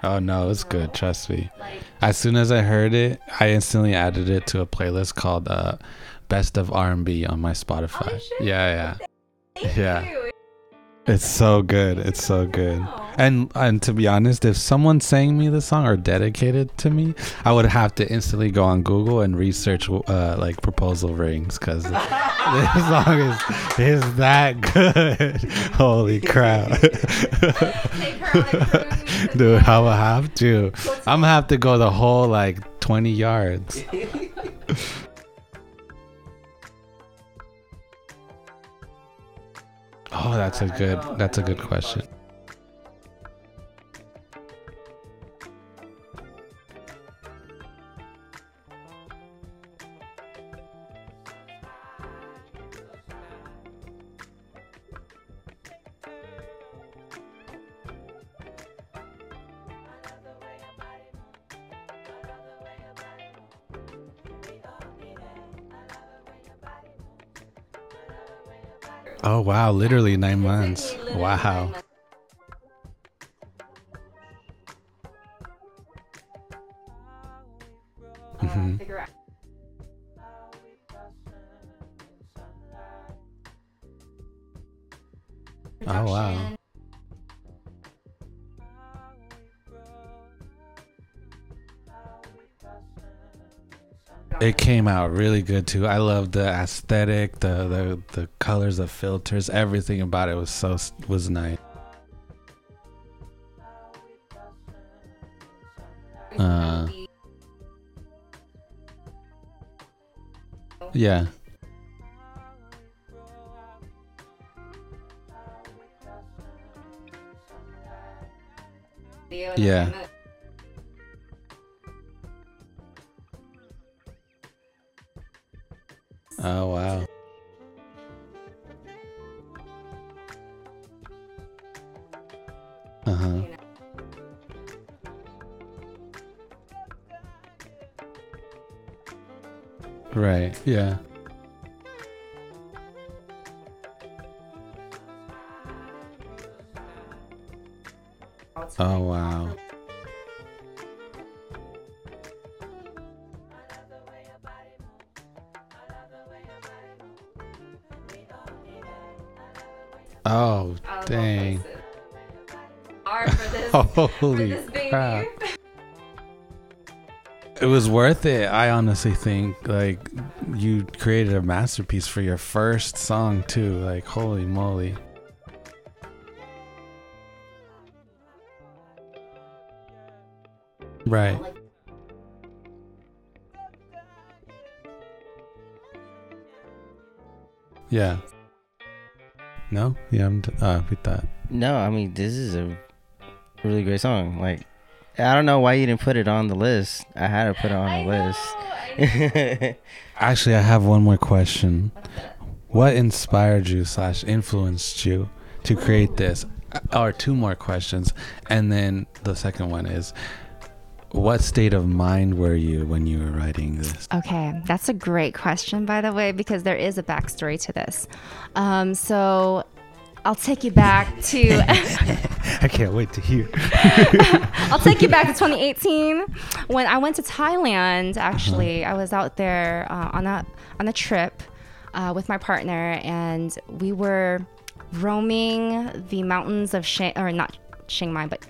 [SPEAKER 1] Oh no, it's good. Trust me. As soon as I heard it, I instantly added it to a playlist called uh, "Best of R&B" on my Spotify.
[SPEAKER 2] Oh, shit.
[SPEAKER 1] yeah, yeah, yeah. It's so good. It's so good. And and to be honest, if someone sang me the song or dedicated to me, I would have to instantly go on Google and research uh, like proposal rings because this song is is that good. Holy crap, dude! I will have to. I'm gonna have to go the whole like 20 yards. Oh, that's a good. That's a good question. Oh wow, literally nine months. Wow. Mhm. Oh wow. It came out really good too. I love the aesthetic, the the the colors, the filters, everything about it was so was nice. Uh, yeah. Yeah. Oh wow. Uh huh. Right. Yeah. Oh wow. Oh dang. Holy crap. It was worth it. I honestly think like you created a masterpiece for your first song too. Like holy moly. Right. Yeah. No? Yeah, I'm t- uh, with that.
[SPEAKER 7] No, I mean this is a really great song. Like I don't know why you didn't put it on the list. I had to put it on the list.
[SPEAKER 1] Actually, I have one more question. What inspired you slash influenced you to create this? Uh, Or two more questions, and then the second one is, what state of mind were you when you were writing this?
[SPEAKER 2] Okay, that's a great question, by the way, because there is a backstory to this. Um, so I'll take you back to
[SPEAKER 1] I can't wait to hear.
[SPEAKER 2] I'll take you back to 2018 when I went to Thailand. Actually, I was out there uh, on a on a trip uh, with my partner, and we were roaming the mountains of Chiang or not Chiang Mai, but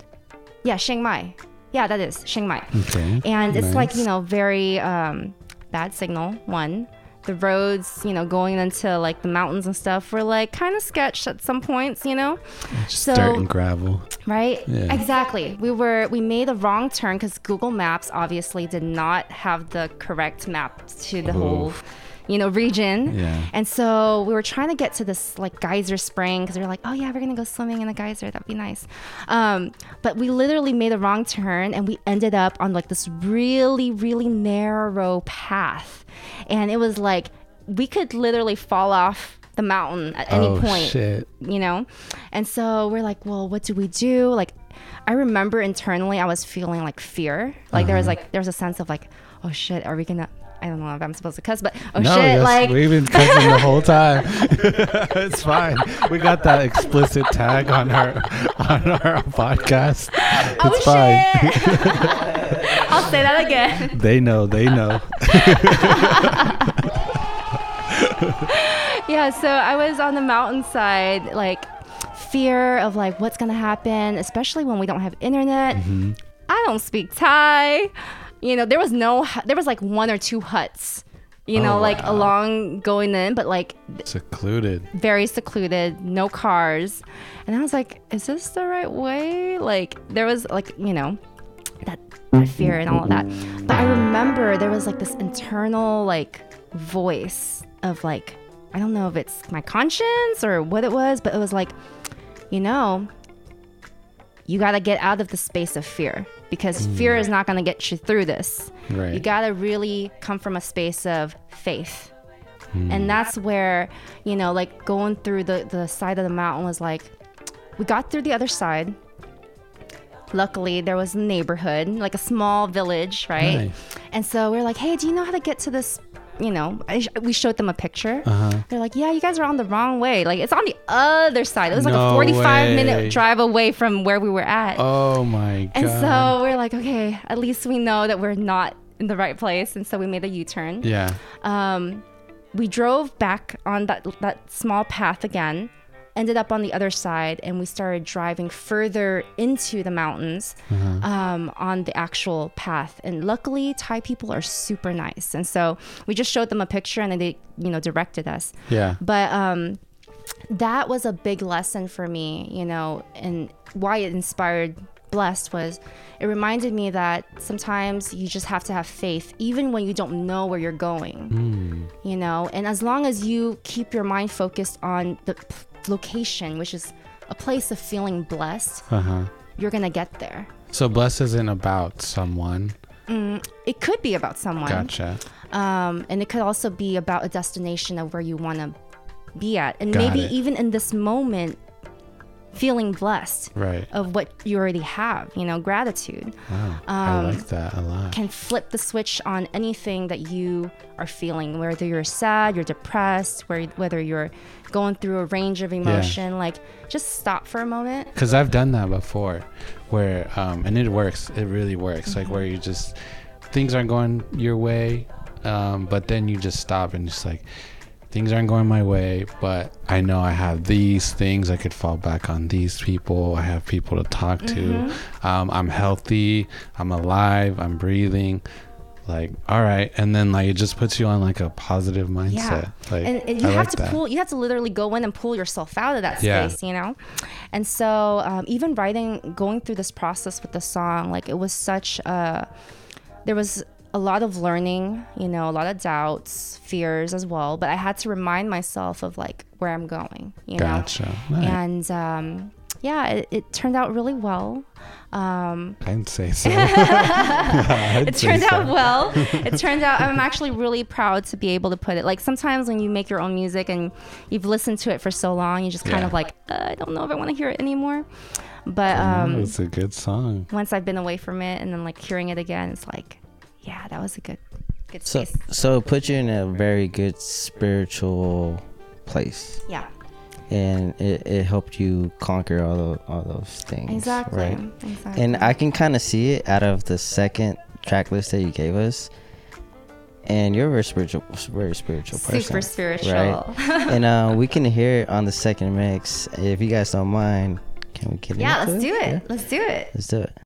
[SPEAKER 2] yeah, Chiang Mai. Yeah, that is Chiang Mai.
[SPEAKER 1] Okay.
[SPEAKER 2] And it's like, you know, very um, bad signal, one. The roads, you know, going into like the mountains and stuff were like kind of sketched at some points, you know?
[SPEAKER 1] Just
[SPEAKER 2] so-
[SPEAKER 1] dirt and gravel.
[SPEAKER 2] Right?
[SPEAKER 1] Yeah.
[SPEAKER 2] Exactly. We were we made a wrong turn because Google Maps obviously did not have the correct map to the whole,
[SPEAKER 1] Oof.
[SPEAKER 2] You know, region.
[SPEAKER 1] Yeah.
[SPEAKER 2] And so we were trying to get to this like geyser spring because we were like, oh yeah, we're gonna go swimming in the geyser. That'd be nice. Um, but we literally made a wrong turn and we ended up on like this really, really narrow path, and it was like we could literally fall off the mountain at any
[SPEAKER 1] oh
[SPEAKER 2] point
[SPEAKER 1] shit.
[SPEAKER 2] you know? And so we're like, well, what do we do? Like, I remember internally I was feeling like fear. Like, there was
[SPEAKER 1] Uh-huh.
[SPEAKER 2] like, there was a sense of like, oh shit, are we gonna, I don't know if I'm supposed to cuss, but oh
[SPEAKER 1] no,
[SPEAKER 2] shit,
[SPEAKER 1] yes,
[SPEAKER 2] like,
[SPEAKER 1] we've been cussing the whole time. it's fine. We got that explicit tag on our on our podcast.
[SPEAKER 2] oh
[SPEAKER 1] It's fine.
[SPEAKER 2] shit. I'll say that again.
[SPEAKER 1] They know. They know.
[SPEAKER 2] yeah, so I was on the mountainside, like fear of like what's gonna happen, especially when we don't have internet.
[SPEAKER 1] Mm-hmm.
[SPEAKER 2] I don't speak Thai. You know, there was no, there was like one or two huts. You oh, know,
[SPEAKER 1] Oh,
[SPEAKER 2] like
[SPEAKER 1] wow.
[SPEAKER 2] along going in, but like
[SPEAKER 1] Secluded.
[SPEAKER 2] very secluded, no cars. And I was like, is this the right way? Like there was like, you know, that, that fear and all of that. But I remember there was like this internal like voice of like, I don't know if it's my conscience or what it was, but it was like, you know, you got to get out of the space of fear because mm. fear is not going to get you through this.
[SPEAKER 1] Right.
[SPEAKER 2] You got to really come from a space of faith. And mm. that's where, you know, like going through the, the side of the mountain was like, we got through the other side. Luckily, there was a neighborhood, like a small village, right?
[SPEAKER 1] Nice.
[SPEAKER 2] And so we are like, hey, do you know how to get to this? You know, I sh- we showed them a picture.
[SPEAKER 1] Uh-huh.
[SPEAKER 2] They're like, yeah, you guys are on the wrong way. Like, it's on the other side. It was like
[SPEAKER 1] No
[SPEAKER 2] a 45
[SPEAKER 1] way.
[SPEAKER 2] minute drive away from where we were at.
[SPEAKER 1] Oh my god.
[SPEAKER 2] And so we're like, okay, at least we know that we're not in the right place. And so we made a U turn.
[SPEAKER 1] yeah.
[SPEAKER 2] Um, we drove back on that that small path again, ended up on the other side, and we started driving further into the mountains um, on the actual path. And luckily, Thai people are super nice, and so we just showed them a picture, and then they, you know, directed us.
[SPEAKER 1] Yeah.
[SPEAKER 2] But um, that was a big lesson for me, you know, and why it inspired Blessed was it reminded me that sometimes you just have to have faith, even when you don't know where you're going, you know, and as long as you keep your mind focused on the location, which is a place of feeling blessed,
[SPEAKER 1] Uh-huh.
[SPEAKER 2] you're gonna get there.
[SPEAKER 1] So bless isn't about someone.
[SPEAKER 2] It could be about someone.
[SPEAKER 1] Gotcha.
[SPEAKER 2] um, and it could also be about a destination of where you want to be at and
[SPEAKER 1] Got
[SPEAKER 2] maybe
[SPEAKER 1] it.
[SPEAKER 2] even in this moment feeling blessed
[SPEAKER 1] Right.
[SPEAKER 2] of what you already have you know gratitude
[SPEAKER 1] Wow. I
[SPEAKER 2] um,
[SPEAKER 1] like that a lot.
[SPEAKER 2] can flip the switch on anything that you are feeling whether you're sad you're depressed where, whether you're going through a range of emotion like just stop for a moment
[SPEAKER 1] Because I've done that before, where um, and it works. It really works. Like where you just things aren't going your way, um, but then you just stop and just like things aren't going my way, but I know I have these things. I could fall back on these people. I have people to talk to. Um, I'm healthy. I'm alive. I'm breathing. Like all right, and then like it just puts you on like a positive mindset.
[SPEAKER 2] Yeah.
[SPEAKER 1] Like
[SPEAKER 2] and, and you
[SPEAKER 1] I
[SPEAKER 2] have
[SPEAKER 1] like
[SPEAKER 2] to
[SPEAKER 1] that.
[SPEAKER 2] pull you have to literally go in and pull yourself out of that
[SPEAKER 1] Yeah.
[SPEAKER 2] space you know and so um, even writing going through this process with the song like it was such a there was a lot of learning you know a lot of doubts fears as well but i had to remind myself of like where i'm going you
[SPEAKER 1] Gotcha.
[SPEAKER 2] know
[SPEAKER 1] Nice.
[SPEAKER 2] and um, yeah it, it turned out really well um,
[SPEAKER 1] I'd say so. I'd
[SPEAKER 2] it turned
[SPEAKER 1] so.
[SPEAKER 2] out well. It turned out I'm actually really proud to be able to put it. Like sometimes when you make your own music and you've listened to it for so long, you just kind
[SPEAKER 1] Yeah.
[SPEAKER 2] of like uh, I don't know if I want to hear it anymore. But um,
[SPEAKER 1] it's a good song.
[SPEAKER 2] once I've been away from it and then like hearing it again, it's like, yeah, that was a good, good
[SPEAKER 7] So,
[SPEAKER 2] space.
[SPEAKER 7] so it put you in a very good spiritual place,
[SPEAKER 2] yeah,
[SPEAKER 7] and it, it helped you conquer all those, all those things.
[SPEAKER 2] exactly.
[SPEAKER 7] Right.
[SPEAKER 2] Exactly.
[SPEAKER 7] And I can kind of see it out of the second track list that you gave us. And you're a very spiritual, very spiritual person.
[SPEAKER 2] super spiritual.
[SPEAKER 7] Right. and uh, we can hear it on the second mix. If you guys don't mind, can we get
[SPEAKER 2] yeah,
[SPEAKER 7] into
[SPEAKER 2] let's do it.
[SPEAKER 7] Yeah?
[SPEAKER 2] Let's do it.
[SPEAKER 7] Let's do it.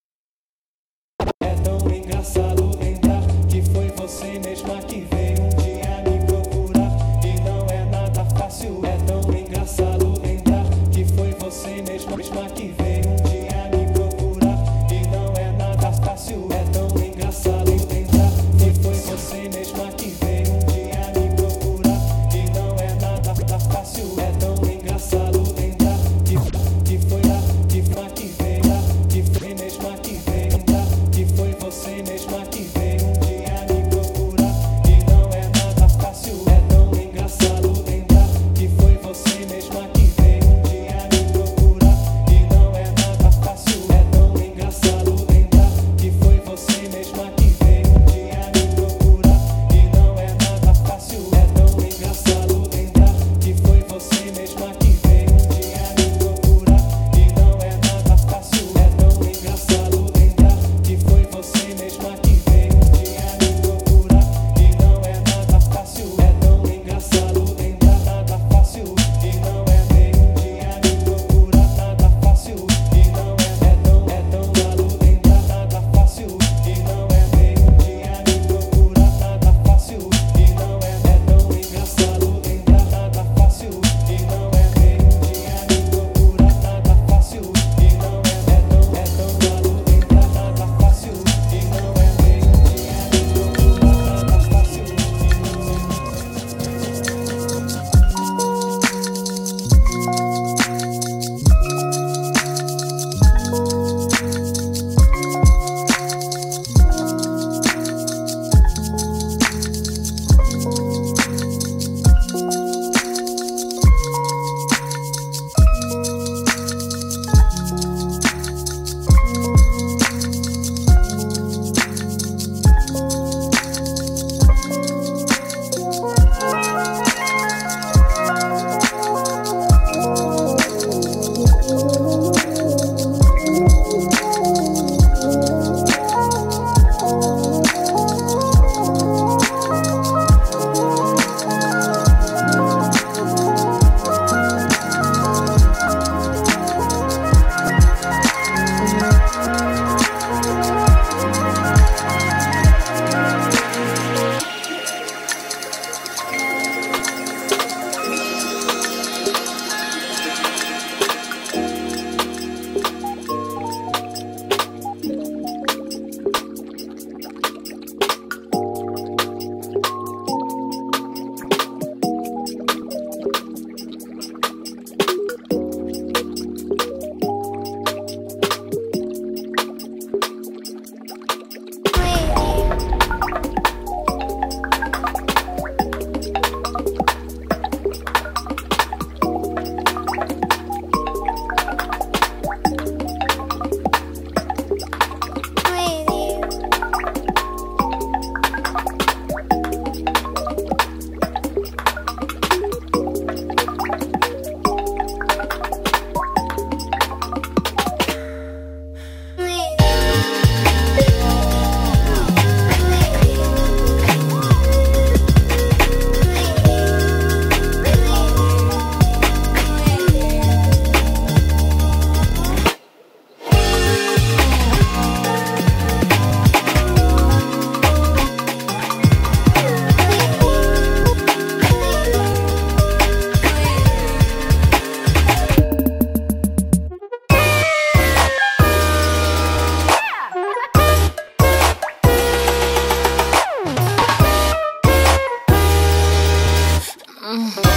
[SPEAKER 8] Mm.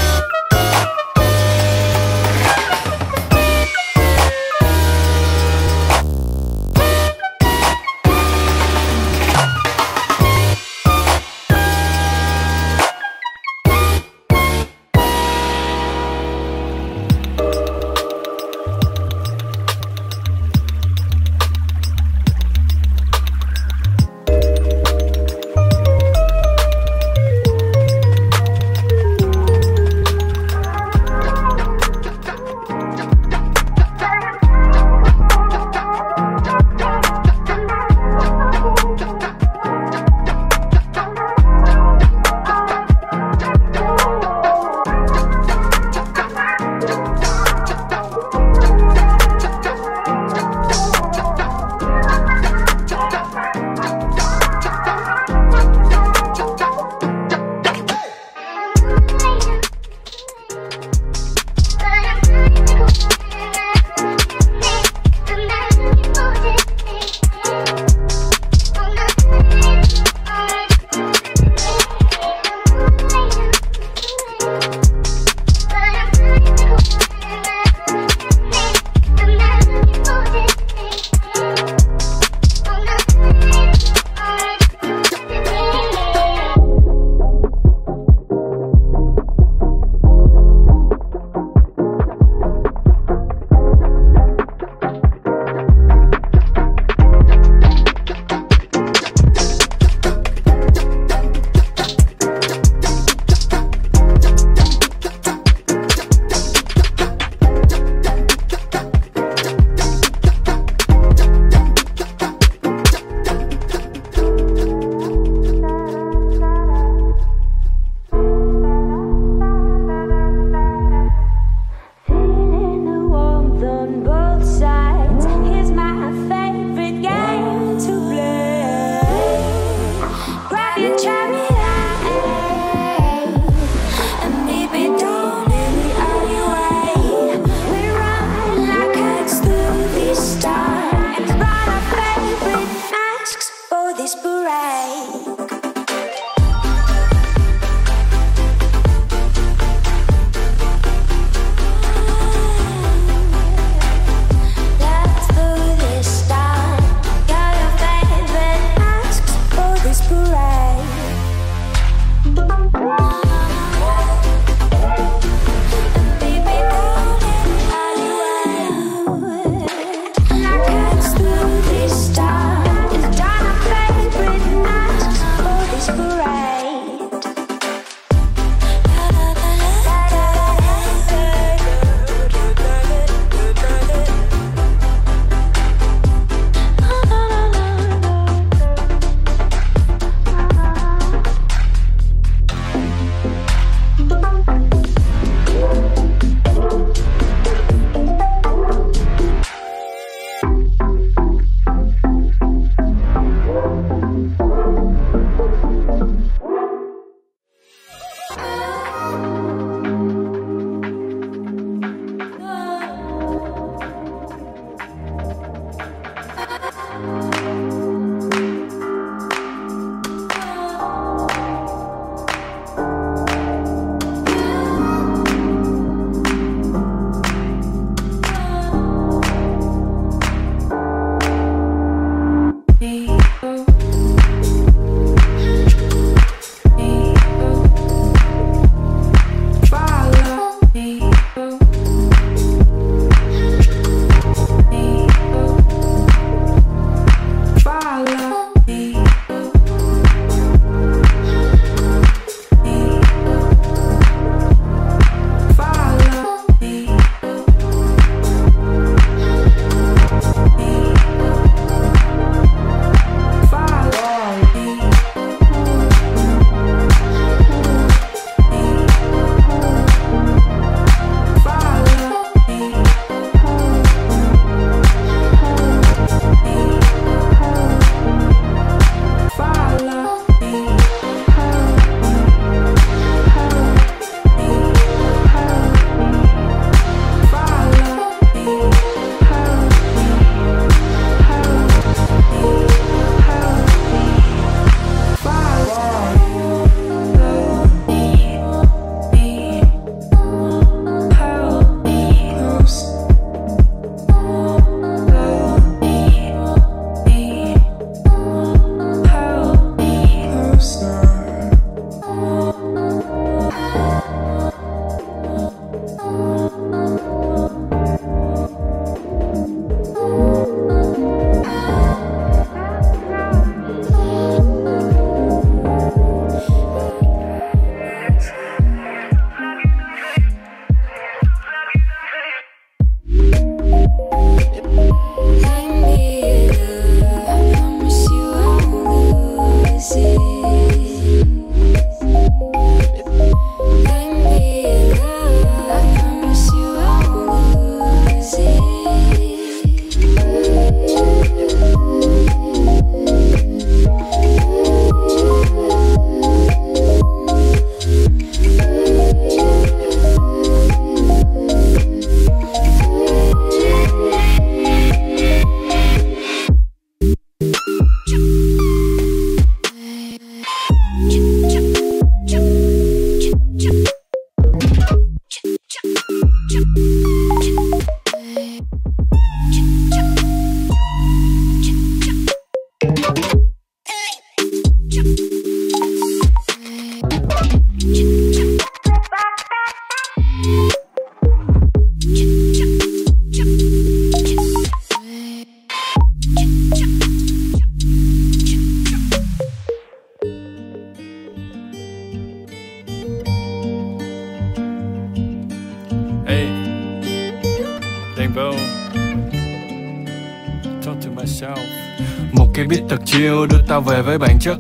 [SPEAKER 8] với bản chất.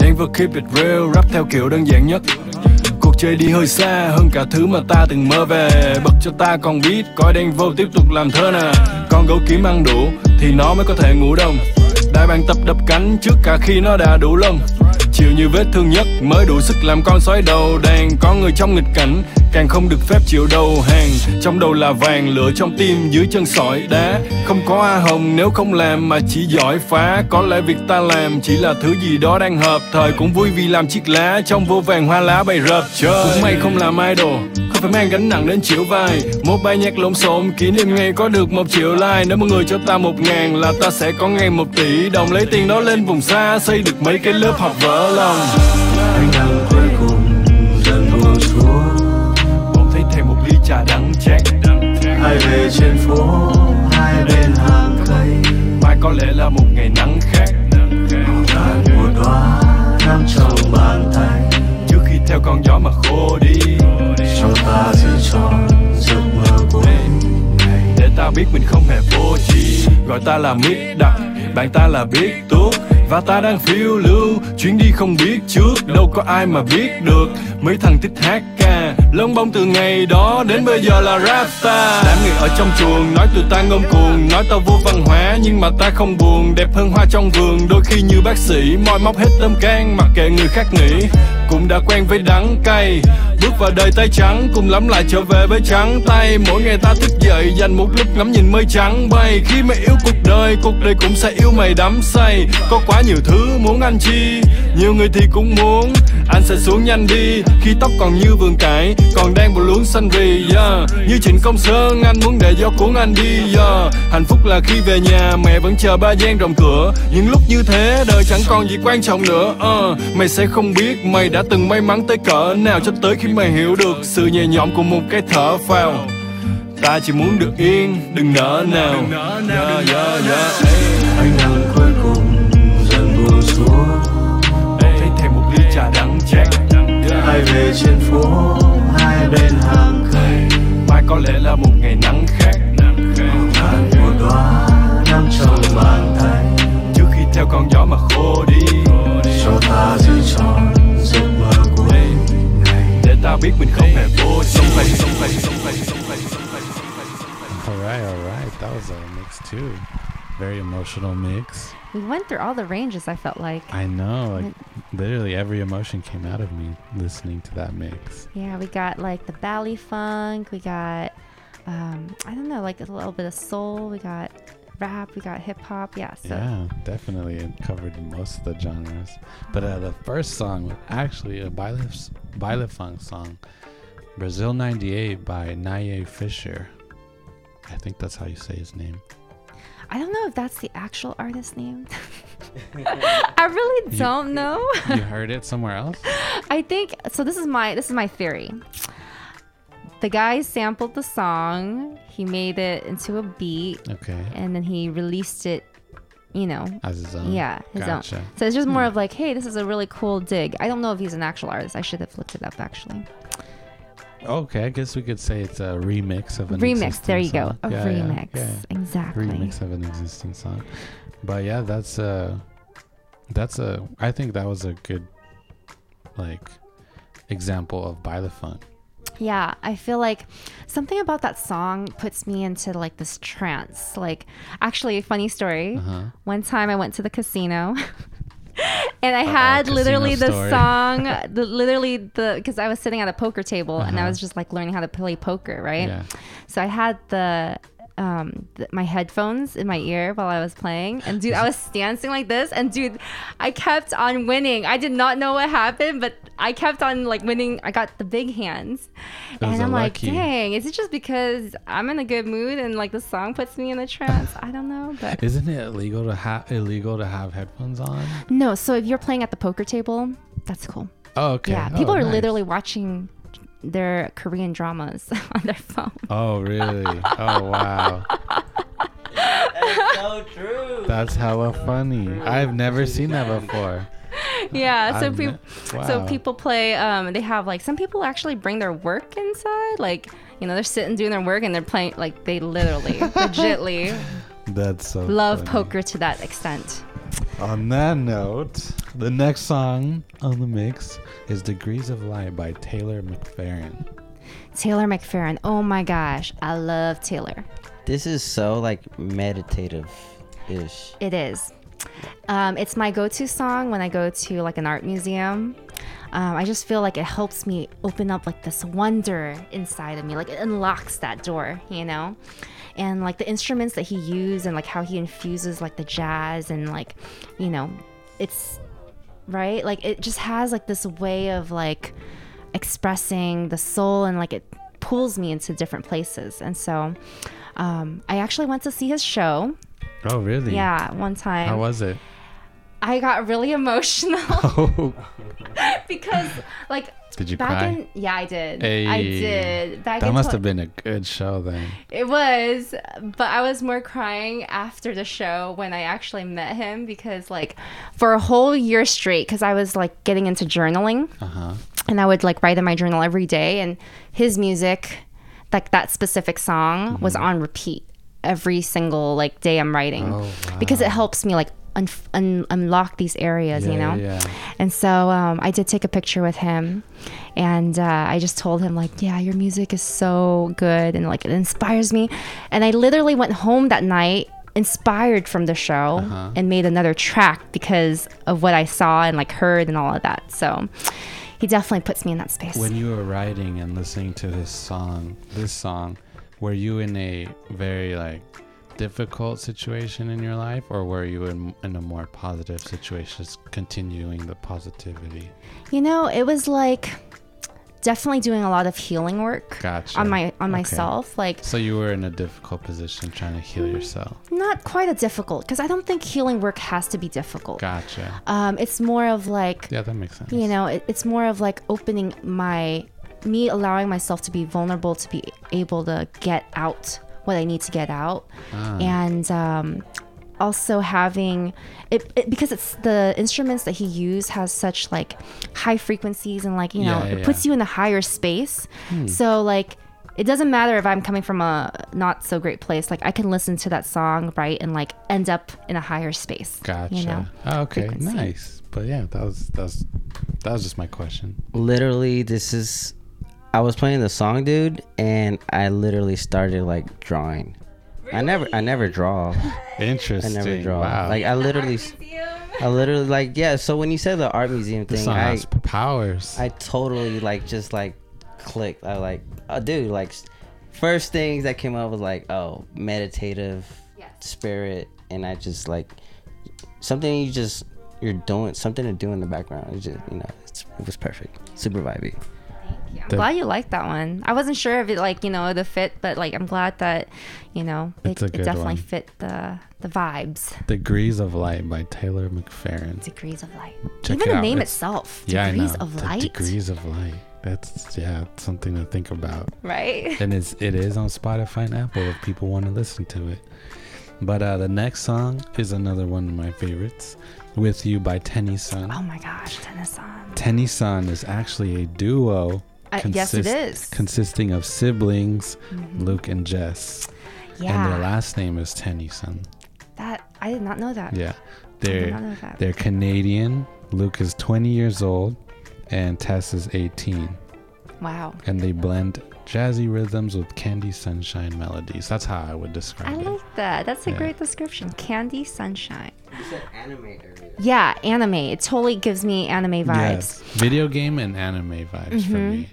[SPEAKER 8] Denver keep it real, rap theo kiểu đơn giản nhất. Cuộc chơi đi hơi xa hơn cả thứ mà ta từng mơ về. Bật cho ta còn biết coi Denver tiếp tục làm thơ nè. Con gấu kiếm ăn đủ thì nó mới có thể ngủ đông. Đại bàng tập đập cánh trước cả khi nó đã đủ lông. Chịu như vết thương nhất mới đủ sức làm con sói đầu đàn. Có người trong nghịch cảnh càng không được phép chịu đầu hàng. Trong đầu là vàng, lửa trong tim dưới chân sỏi đá. Không có A hồng nếu không làm mà chỉ giỏi phá. Có lẽ việc ta làm chỉ là thứ gì đó đang hợp Thời. Cũng vui vì làm chiếc lá trong vô vàng hoa lá bay rợp Trời. Cũng may không làm idol không phải mang gánh nặng đến chịu vai. Một bài nhạc lộn xộn kỷ niệm ngày có được một triệu like Nếu mọi người cho ta một ngàn là ta sẽ có ngày một tỷ đồng. Lấy tiền đó lên vùng xa xây được mấy cái lớp học vỡ lòng.
[SPEAKER 6] Hai về trên phố Hai bên hàng cây.
[SPEAKER 8] Mai có lẽ là một ngày nắng khác
[SPEAKER 6] Tàn một đóa nằm trong bàn tay.
[SPEAKER 8] Trước khi theo con gió mà khô đi.
[SPEAKER 6] Cho ta giữ tròn giấc mơ của ngày
[SPEAKER 8] Để ta biết mình không hề vô tri. Gọi ta là mít đặc Bạn ta là biết tuốt và ta đang phiêu lưu, Chuyến đi không biết trước, Đâu có ai mà biết được. Mấy thằng thích hát ca, Lông bông từ ngày đó Đến bây giờ là rap star Đám người ở trong chuồng, Nói tụi ta ngông cuồng. Nói tao vô văn hóa, Nhưng mà ta không buồn. Đẹp hơn hoa trong vườn, Đôi khi như bác sĩ, Moi móc hết tâm can, Mặc kệ người khác nghĩ. Cũng đã quen với đắng cay. Bước vào đời tay trắng, Cùng lắm lại trở về với trắng tay. Mỗi ngày ta thức dậy, Dành một lúc ngắm nhìn mây trắng bay. Khi mày yêu cuộc đời Cuộc đời cũng sẽ yêu mày đắm say. Có quá nhiều thứ muốn anh chi, Nhiều người thì cũng muốn anh sẽ xuống nhanh đi Khi tóc còn như vườn cải Còn đang bộ luống xanh vì yeah. Như Trịnh Công Sơn Anh muốn để gió cuốn anh đi yeah. Hạnh phúc là khi về nhà Mẹ vẫn chờ ba gian rộng cửa Những lúc như thế Đời chẳng còn gì quan trọng nữa uh. Mày sẽ không biết Mày đã từng may mắn tới cỡ nào Cho tới khi mày hiểu được Sự nhẹ nhõm của một cái thở phào Ta chỉ muốn được yên Đừng nỡ nào yeah, yeah, yeah. Ey.
[SPEAKER 6] Hai về trên phố Hai bên hàng cây
[SPEAKER 8] Mai có lẽ là một ngày nắng khác
[SPEAKER 6] Tàn một đóa nằm trong bàn tay
[SPEAKER 8] Trước khi theo con gió mà khô đi
[SPEAKER 6] Cho ta giữ tròn giấc mơ của ngày
[SPEAKER 8] Để ta biết mình không hề vô Sống vậy, sống vậy, sống vậy, sống vậy, sống vậy, sống vậy, sống vậy.
[SPEAKER 1] All right, all right. That was a mix too. Very emotional mix.
[SPEAKER 2] We went through all the ranges. I felt like.
[SPEAKER 1] I know, like literally every emotion came out of me listening to that mix.
[SPEAKER 2] Yeah, we got like the Baile funk. We got, um, I don't know, like a little bit of soul. We got rap. We got hip hop. Yeah. So
[SPEAKER 1] Yeah, definitely it covered most of the genres. But uh, the first song was actually a Baile, Baile Funk song, Brazil 98 by Naye Fisher. I think that's how you say his name.
[SPEAKER 2] I don't know if that's the actual artist name. I really
[SPEAKER 1] You-
[SPEAKER 2] don't know.
[SPEAKER 1] You heard it somewhere else?
[SPEAKER 2] I think so. This is my this is my theory. The guy sampled the song. He made it into a beat,
[SPEAKER 1] Okay.
[SPEAKER 2] and then he released it. You know,
[SPEAKER 1] As his own.
[SPEAKER 2] yeah, his
[SPEAKER 1] Gotcha.
[SPEAKER 2] own. So it's just more hmm. of like, hey, this is a really cool dig. I don't know if he's an actual artist. I should have looked it up actually.
[SPEAKER 1] Okay, I guess we could say it's a remix of an
[SPEAKER 2] remix. There you
[SPEAKER 1] existing
[SPEAKER 2] go. A
[SPEAKER 1] Yeah, yeah,
[SPEAKER 2] remix.
[SPEAKER 1] yeah.
[SPEAKER 2] Exactly.
[SPEAKER 1] remix of an existing song. But yeah, that's a that's a I think that was a good like example of by the fun.
[SPEAKER 2] Yeah, I feel like something about that song puts me into like this trance. Like, actually, a funny story.
[SPEAKER 1] Uh-huh.
[SPEAKER 2] One time I went to the casino. And I
[SPEAKER 1] Uh-oh,
[SPEAKER 2] had literally the
[SPEAKER 1] story.
[SPEAKER 2] song, the literally the because I was sitting at a poker table and I
[SPEAKER 1] Uh-huh.
[SPEAKER 2] was just like learning how to play poker, right?
[SPEAKER 1] Yeah.
[SPEAKER 2] So I had the um th- my headphones in my ear while I was playing, and dude, I was dancing like this, and dude, I kept on winning. I did not know what happened, but I kept on like winning. I got the big hands, and I'm like,
[SPEAKER 1] lucky-
[SPEAKER 2] dang, is it just because I'm in a good mood and like the song puts me in a trance? I don't know, but
[SPEAKER 1] Isn't it illegal to have illegal to have headphones on?
[SPEAKER 2] no. So if you're playing at the poker table, that's cool.
[SPEAKER 1] Oh, okay.
[SPEAKER 2] Yeah,
[SPEAKER 1] Oh,
[SPEAKER 2] people are
[SPEAKER 1] nice.
[SPEAKER 2] literally watching their Korean dramas on their phone.
[SPEAKER 1] Oh, really? Oh, wow.
[SPEAKER 7] That's so true.
[SPEAKER 1] That's hella funny. I've never seen that before.
[SPEAKER 2] yeah, so
[SPEAKER 1] I've
[SPEAKER 2] people
[SPEAKER 1] ne-
[SPEAKER 2] so people play um they have like some people actually bring their work inside like you know they're sitting doing their work and they're playing like they literally legitly
[SPEAKER 1] That's so
[SPEAKER 2] love
[SPEAKER 1] funny.
[SPEAKER 2] poker to that extent.
[SPEAKER 1] On that note, the next song on the mix is Degrees of Light by Taylor McFerrin.
[SPEAKER 2] Taylor McFerrin. Oh my gosh, I love Taylor.
[SPEAKER 7] This is so like meditative ish.
[SPEAKER 2] It is. Um, it's my go-to song when I go to like an art museum. Um, I just feel like it helps me open up like this wonder inside of me. Like it unlocks that door, you know. And like the instruments that he used and like how he infuses like the jazz and like, you know, it's right. Like it just has like this way of like expressing the soul and like it pulls me into different places. And so, um, I actually went to see his show.
[SPEAKER 1] Oh, really?
[SPEAKER 2] Yeah, one time.
[SPEAKER 1] How was it?
[SPEAKER 2] I got really emotional
[SPEAKER 1] Oh,
[SPEAKER 2] because, like,
[SPEAKER 1] did you
[SPEAKER 2] back
[SPEAKER 1] cry?
[SPEAKER 2] in yeah, I did. I did. Back
[SPEAKER 1] that must
[SPEAKER 2] tw-
[SPEAKER 1] have been a good show then.
[SPEAKER 2] It was, but I was more crying after the show when I actually met him because, like, for a whole year straight, because I was like getting into journaling,
[SPEAKER 1] Uh huh.
[SPEAKER 2] and I would like write in my journal every day, and his music, like that specific song, was
[SPEAKER 1] Mm-hmm.
[SPEAKER 2] on repeat every single like day I'm writing
[SPEAKER 1] Oh,
[SPEAKER 2] because it helps me like un- un- unlock these areas,
[SPEAKER 1] Yeah,
[SPEAKER 2] you know.
[SPEAKER 1] yeah.
[SPEAKER 2] And so um, I did take a picture with him, and uh, I just told him like, "Yeah, your music is so good, and like it inspires me." And I literally went home that night inspired from the show
[SPEAKER 1] Uh-huh.
[SPEAKER 2] and made another track because of what I saw and like heard and all of that. So he definitely puts me in that space.
[SPEAKER 1] When you were writing and listening to this song, this song, were you in a very like difficult situation in your life, or were you in, in a more positive situation, just continuing the positivity?
[SPEAKER 2] you know, it was like definitely doing a lot of healing work
[SPEAKER 1] Gotcha.
[SPEAKER 2] on my on
[SPEAKER 1] Okay.
[SPEAKER 2] myself. Like
[SPEAKER 1] So you were in a difficult position trying to heal yourself.
[SPEAKER 2] not quite a difficult because I don't think healing work has to be difficult.
[SPEAKER 1] Gotcha.
[SPEAKER 2] Um, it's more of like
[SPEAKER 1] Yeah, that makes sense.
[SPEAKER 2] you know, it, it's more of like opening my me allowing myself to be vulnerable to be able to get out what I need to get out,
[SPEAKER 1] Ah.
[SPEAKER 2] and um, also having it, it because it's the instruments that he used has such like high frequencies and like you know
[SPEAKER 1] Yeah, yeah,
[SPEAKER 2] it puts
[SPEAKER 1] yeah.
[SPEAKER 2] you in the higher space.
[SPEAKER 1] Hmm.
[SPEAKER 2] So like. It doesn't matter if I'm coming from a not so great place. Like I can listen to that song, right, and like end up in a higher space.
[SPEAKER 1] Gotcha.
[SPEAKER 2] You know?
[SPEAKER 1] Oh, okay,
[SPEAKER 2] frequency.
[SPEAKER 1] nice. But yeah, that was that was that was just my question.
[SPEAKER 7] Literally, this is. I was playing the song, dude, and I literally started like drawing. I never, I never draw.
[SPEAKER 1] Interesting.
[SPEAKER 7] I never draw.
[SPEAKER 1] Wow.
[SPEAKER 7] Like I literally, I literally like yeah. So when you said the art museum thing,
[SPEAKER 1] song
[SPEAKER 7] I,
[SPEAKER 1] has powers.
[SPEAKER 7] I totally like just like clicked. I like, oh, dude, like first things that came up was like, oh, meditative spirit, and I just like something you just you're doing something to do in the background. It's just you know, it's, it was perfect, super vibey.
[SPEAKER 2] I'm
[SPEAKER 1] The-
[SPEAKER 2] glad you like that one. I wasn't sure if it like you know the fit, but like I'm glad that you know it, it definitely
[SPEAKER 1] one.
[SPEAKER 2] fit the the vibes.
[SPEAKER 1] Degrees of Light by Taylor McFerrin.
[SPEAKER 2] Degrees of light.
[SPEAKER 1] Check
[SPEAKER 2] Even the
[SPEAKER 1] out.
[SPEAKER 2] name
[SPEAKER 1] It's-
[SPEAKER 2] itself.
[SPEAKER 1] Yeah,
[SPEAKER 2] Degrees of
[SPEAKER 1] The
[SPEAKER 2] light.
[SPEAKER 1] Degrees of Light. That's yeah, something to think about.
[SPEAKER 2] Right.
[SPEAKER 1] and it's it is on Spotify and Apple if people want to listen to it. But uh, the next song is another one of my favorites, "With You" by Tennyson.
[SPEAKER 2] Oh my gosh, Tennyson.
[SPEAKER 1] Tenny Sun is actually a duo.
[SPEAKER 2] Uh, yes, it
[SPEAKER 1] consist-
[SPEAKER 2] is. Mm-hmm.
[SPEAKER 1] Consisting of siblings, Luke and Jess, and their last name is Tennyson.
[SPEAKER 2] That I did not know that.
[SPEAKER 1] Yeah,
[SPEAKER 2] I did
[SPEAKER 1] they're
[SPEAKER 2] not know that.
[SPEAKER 1] they're Canadian. Luke is 20 years old, and Tess is 18.
[SPEAKER 2] Wow.
[SPEAKER 1] and they blend jazzy rhythms with candy sunshine melodies. That's how I would describe
[SPEAKER 2] I
[SPEAKER 1] it.
[SPEAKER 2] I like that. That's a
[SPEAKER 1] Yeah.
[SPEAKER 2] great description. Candy sunshine.
[SPEAKER 7] You said anime earlier.
[SPEAKER 2] Yeah, anime. It totally gives me anime vibes.
[SPEAKER 1] Yes, video game and anime vibes for
[SPEAKER 2] Mhm.
[SPEAKER 1] me.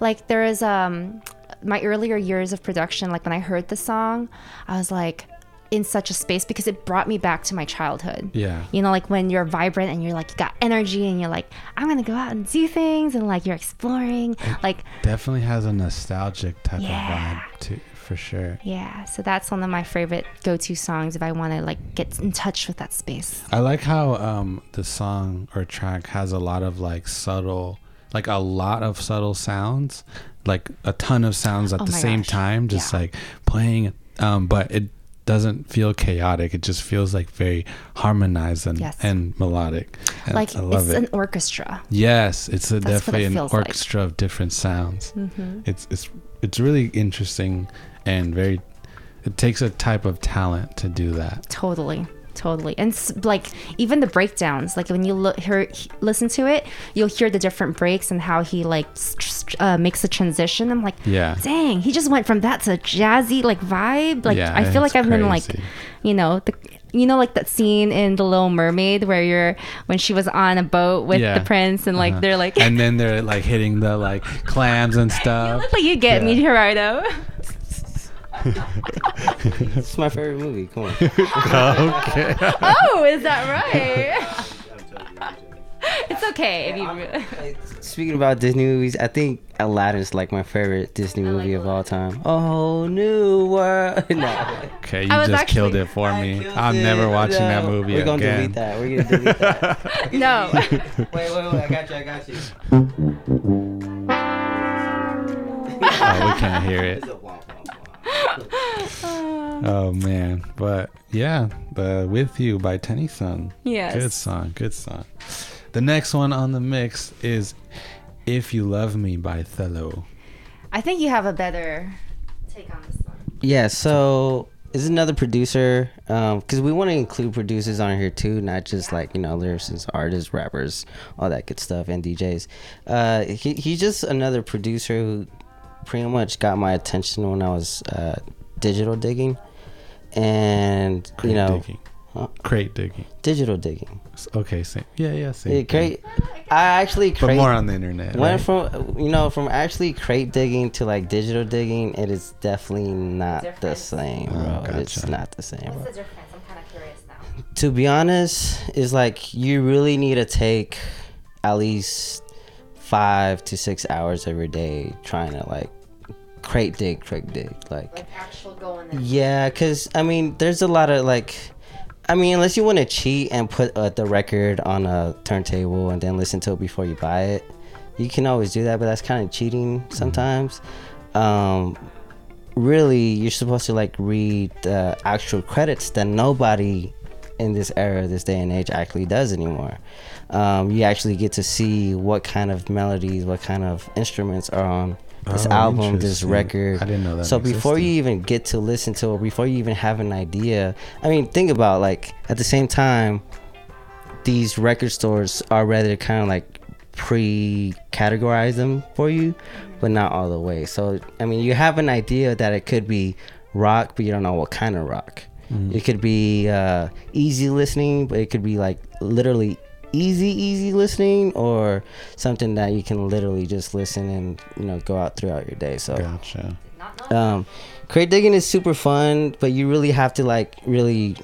[SPEAKER 2] Like there is um my earlier years of production like when i heard the song i was like in such a space because it brought me back to my childhood
[SPEAKER 1] Yeah.
[SPEAKER 2] you know like when you're vibrant and you're like you got energy and you're like i'm gonna go out and do things and like you're exploring like
[SPEAKER 1] Definitely has a nostalgic type
[SPEAKER 2] Yeah.
[SPEAKER 1] of vibe too, for sure.
[SPEAKER 2] yeah so that's one of my favorite go-to songs if i want to like get in touch with that space
[SPEAKER 1] I like how um the song or track has a lot of like subtle like a lot of subtle sounds, like a ton of sounds at
[SPEAKER 2] Oh
[SPEAKER 1] the same
[SPEAKER 2] gosh.
[SPEAKER 1] time, just
[SPEAKER 2] Yeah.
[SPEAKER 1] like playing. Um, but it doesn't feel chaotic. It just feels like very harmonized and,
[SPEAKER 2] Yes.
[SPEAKER 1] and melodic. And
[SPEAKER 2] like it's
[SPEAKER 1] it.
[SPEAKER 2] an orchestra.
[SPEAKER 1] Yes, it's a definitely
[SPEAKER 2] it
[SPEAKER 1] an
[SPEAKER 2] feels like.
[SPEAKER 1] orchestra of different sounds.
[SPEAKER 2] hmm
[SPEAKER 1] It's it's it's really interesting and very. It takes a type of talent to do that.
[SPEAKER 2] Totally. Totally. And like even the breakdowns, like when you look, hear, listen to it, you'll hear the different breaks and how he like uh, makes a transition. I'm like,
[SPEAKER 1] Yeah.
[SPEAKER 2] dang, he just went from that to jazzy like vibe. Like
[SPEAKER 1] Yeah,
[SPEAKER 2] I feel like I've been like, you know, the you know like that scene in The Little Mermaid where you're when she was on a boat with
[SPEAKER 1] Yeah.
[SPEAKER 2] the prince and like
[SPEAKER 1] Uh-huh.
[SPEAKER 2] they're like
[SPEAKER 1] and then they're like hitting the like clams and
[SPEAKER 2] you
[SPEAKER 1] stuff.
[SPEAKER 2] look like you get me,
[SPEAKER 1] Yeah.
[SPEAKER 2] Gerardo.
[SPEAKER 7] It's my favorite movie. Come on.
[SPEAKER 1] okay.
[SPEAKER 2] oh, is that right? it's okay if you.
[SPEAKER 7] Speaking about Disney movies, I think Aladdin's like my favorite Disney movie of all time. Oh, new world. no.
[SPEAKER 1] Okay, you
[SPEAKER 2] I was
[SPEAKER 1] just killed it for me. I'm never
[SPEAKER 7] it.
[SPEAKER 1] watching that movie
[SPEAKER 7] We're gonna
[SPEAKER 1] again.
[SPEAKER 7] delete that. We're gonna delete that.
[SPEAKER 2] No.
[SPEAKER 7] wait, wait, wait. I got you. I got you.
[SPEAKER 1] Oh, we can't hear it. Oh man, but yeah, the "With You" by Tennyson.
[SPEAKER 2] Yes.
[SPEAKER 1] Good song. Good song. The next one on the mix is "If You Love Me" by Thello.
[SPEAKER 2] I think you have a better take on this one.
[SPEAKER 7] Yeah, so is another producer because we want to include producers on here too, not just like you know lyricists, artists, rappers, all that good stuff, and DJs. Uh, he, he's just another producer who pretty much got my attention when I was uh, digital digging, and
[SPEAKER 1] Crate
[SPEAKER 7] you know
[SPEAKER 1] digging.
[SPEAKER 7] Huh?
[SPEAKER 1] Crate digging.
[SPEAKER 7] digital digging.
[SPEAKER 1] Okay, same. Yeah, yeah, same.
[SPEAKER 7] Yeah,
[SPEAKER 1] thing.
[SPEAKER 7] crate. I actually
[SPEAKER 1] But more on the internet.
[SPEAKER 7] Went
[SPEAKER 1] right?
[SPEAKER 7] from you know from actually crate digging to like digital digging, it is definitely not the
[SPEAKER 2] Difference.
[SPEAKER 7] same,
[SPEAKER 1] Oh,
[SPEAKER 7] bro. It's not the same, bro.
[SPEAKER 2] The difference? I'm kind of curious now.
[SPEAKER 7] to be honest, is like you really need to take at least five to six hours every day trying to like crate dig, crate dig. Like,
[SPEAKER 2] Like actual going in.
[SPEAKER 7] yeah, because I mean, there's a lot of like, I mean, unless you want to cheat and put uh, the record on a turntable and then listen to it before you buy it, you can always do that, but that's kind of cheating sometimes. Um, really, you're supposed to like read the actual credits that nobody in this era, this day and age, actually does anymore. Um, you actually get to see what kind of melodies, what kind of instruments are on this
[SPEAKER 1] Oh,
[SPEAKER 7] album, this record.
[SPEAKER 1] I didn't know that
[SPEAKER 7] So before you even get to listen to it, before you even have an idea, I mean, think about like at the same time, these record stores are ready to kind of like pre-categorize them for you, but not all the way. So I mean, you have an idea that it could be rock, but you don't know what kind of rock. It could be uh, easy listening, but it could be like literally easy, easy listening, or something that you can literally just listen and you know go out throughout your day. So
[SPEAKER 1] Gotcha.
[SPEAKER 7] um crate digging is super fun but you really have to like really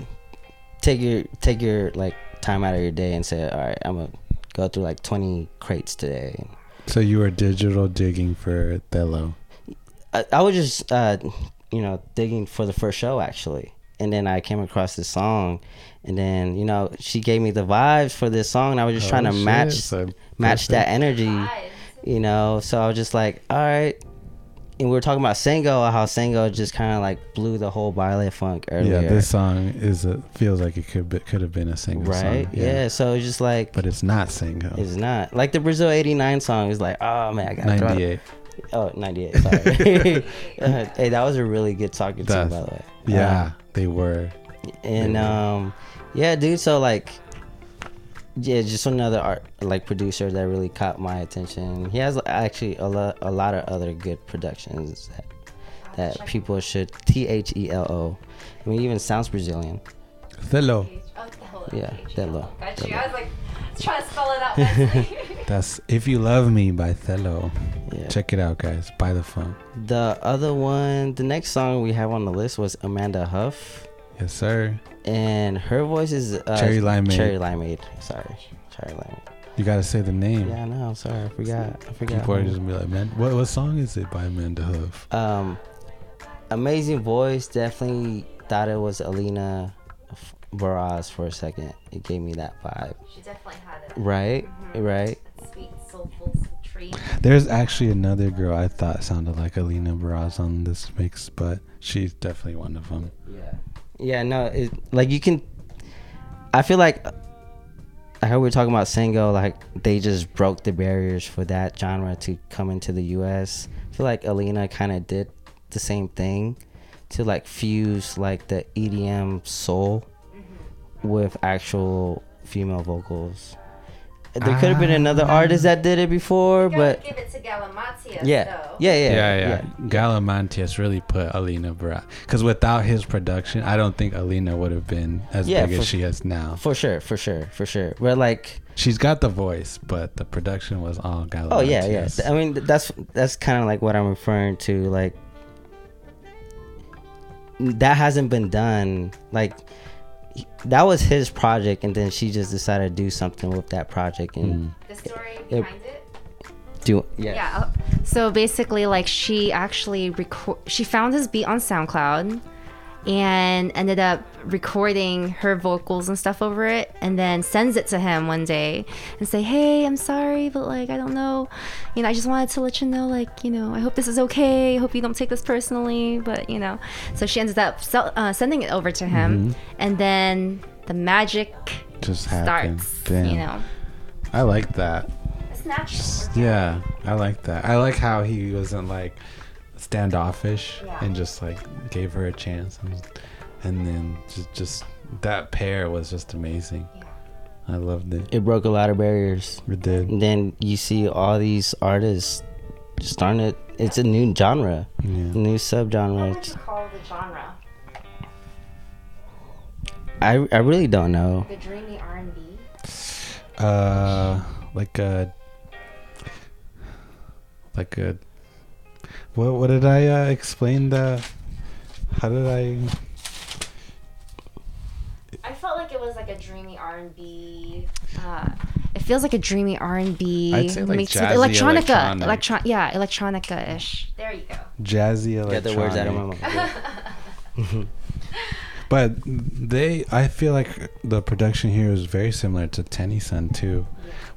[SPEAKER 7] take your take your like time out of your day and say all right i'm gonna go through like 20 crates today
[SPEAKER 1] So you were digital digging for Thello.
[SPEAKER 7] i, I was just uh you know digging for the first show actually and then i came across this song and then you know she gave me the vibes for this song and i was just trying
[SPEAKER 1] Oh,
[SPEAKER 7] to
[SPEAKER 1] shit.
[SPEAKER 7] match
[SPEAKER 1] So
[SPEAKER 7] match that energy you know so i was just like all right and we were talking about Sango, how Sango just kind of like blew the whole Baile Funk earlier.
[SPEAKER 1] Yeah, this song is a, feels like it could be, could have been a single song.
[SPEAKER 7] right?
[SPEAKER 1] song.
[SPEAKER 7] Yeah. So it's just like
[SPEAKER 1] but it's not single.
[SPEAKER 7] it's not like the Brazil '89 song is like, oh man, I got
[SPEAKER 1] Ninety eight.
[SPEAKER 7] Oh, 98. Sorry. Uh, hey, that was a really good talking
[SPEAKER 1] That's-
[SPEAKER 7] by the way.
[SPEAKER 1] Yeah,
[SPEAKER 7] Um,
[SPEAKER 1] they were.
[SPEAKER 7] and um, yeah, dude. So like, yeah, just another art like producer that really caught my attention. He has actually a lot, a lot of other good productions that that people should T H E L O. I mean, he even sounds Brazilian.
[SPEAKER 1] Thello.
[SPEAKER 7] Yeah, Thello.
[SPEAKER 2] Got you.
[SPEAKER 7] Thello.
[SPEAKER 2] I was like trying to spell it out. nicely.
[SPEAKER 1] That's "If You Love Me" by Thello.
[SPEAKER 7] Yeah.
[SPEAKER 1] Check it out, guys. Buy the phone.
[SPEAKER 7] The other one, the next song we have on the list was Amanda Huff,
[SPEAKER 1] Yes, sir.
[SPEAKER 7] and her voice is uh,
[SPEAKER 1] Cherry Limeade.
[SPEAKER 7] Cherry Limeade. Sorry, Cherry Limeade.
[SPEAKER 1] You gotta say the name.
[SPEAKER 7] Yeah, I know. I'm sorry. I forgot. I forgot.
[SPEAKER 1] People are just gonna be like, man, what what song is it by Amanda Huff?
[SPEAKER 7] Um, amazing voice. Definitely thought it was Alina Baraz for a second. It gave me that vibe.
[SPEAKER 2] she definitely had it.
[SPEAKER 7] Right, mm-hmm. right.
[SPEAKER 2] Sweet, soulful, treat. three.
[SPEAKER 1] There's actually another girl I thought sounded like Alina Baraz on this mix, but she's definitely one of them.
[SPEAKER 7] Yeah. Yeah, no, it, like you can. I feel like. I heard we were talking about Sango, like they just broke the barriers for that genre to come into the U.S. I feel like Alina kind of did the same thing to like fuse like the EDM soul with actual female vocals. There could have been another ah. artist that did it before, but
[SPEAKER 2] give it to Galimatias,
[SPEAKER 7] yeah, yeah, yeah,
[SPEAKER 1] Yeah, yeah. Galimatias really put Alina Baraz because without his production, I don't think Alina would have been as
[SPEAKER 7] Yeah,
[SPEAKER 1] big
[SPEAKER 7] for-
[SPEAKER 1] as she is now.
[SPEAKER 7] for sure, for sure, for sure. We're like,
[SPEAKER 1] She's got the voice, but the production was all Galimatias.
[SPEAKER 7] Oh yeah, yeah. I mean, that's that's kind of like what I'm referring to. Like that hasn't been done. Like he- that was his project, and then she just decided to do something with that project and
[SPEAKER 2] The story
[SPEAKER 7] It-
[SPEAKER 2] behind it.
[SPEAKER 7] do. Yeah.
[SPEAKER 2] Yeah. uh, So basically, like she actually record. She found his beat on SoundCloud, and ended up recording her vocals and stuff over it, and then sends it to him one day and say, "Hey, I'm sorry, but like I don't know, you know, I just wanted to let you know, like you know, I hope this is okay. I hope you don't take this personally, but you know." So she ended up sell, uh, sending it over to him, and then the magic
[SPEAKER 1] Just happened.
[SPEAKER 2] starts.
[SPEAKER 1] Damn.
[SPEAKER 2] You know,
[SPEAKER 1] I like that.
[SPEAKER 2] it's natural.
[SPEAKER 1] Yeah, I like that. I like how he wasn't like standoffish
[SPEAKER 2] Yeah.
[SPEAKER 1] and just like gave her a chance, and, and then just just that pair was just amazing. I loved it.
[SPEAKER 7] It broke a lot of barriers.
[SPEAKER 1] It did.
[SPEAKER 7] And then you see all these artists starting it. It's a new genre,
[SPEAKER 1] Yeah.
[SPEAKER 7] new subgenre.
[SPEAKER 2] What do you call the genre?
[SPEAKER 7] I I really don't know.
[SPEAKER 2] The dreamy R and B.
[SPEAKER 1] Uh, like a, like a. What what did I uh, explain the? How did I?
[SPEAKER 2] I felt like it was like a dreamy R and B. Uh, it feels like a dreamy R and B
[SPEAKER 1] I'd say, like,
[SPEAKER 2] mixed with
[SPEAKER 1] jazzy
[SPEAKER 2] electronica,
[SPEAKER 1] electronic.
[SPEAKER 2] electron, yeah, electronica ish. There you go.
[SPEAKER 1] Jazzy electronic.
[SPEAKER 7] Get the words out of my mouth.
[SPEAKER 1] But they, I feel like the production here is very similar to Tennyson too,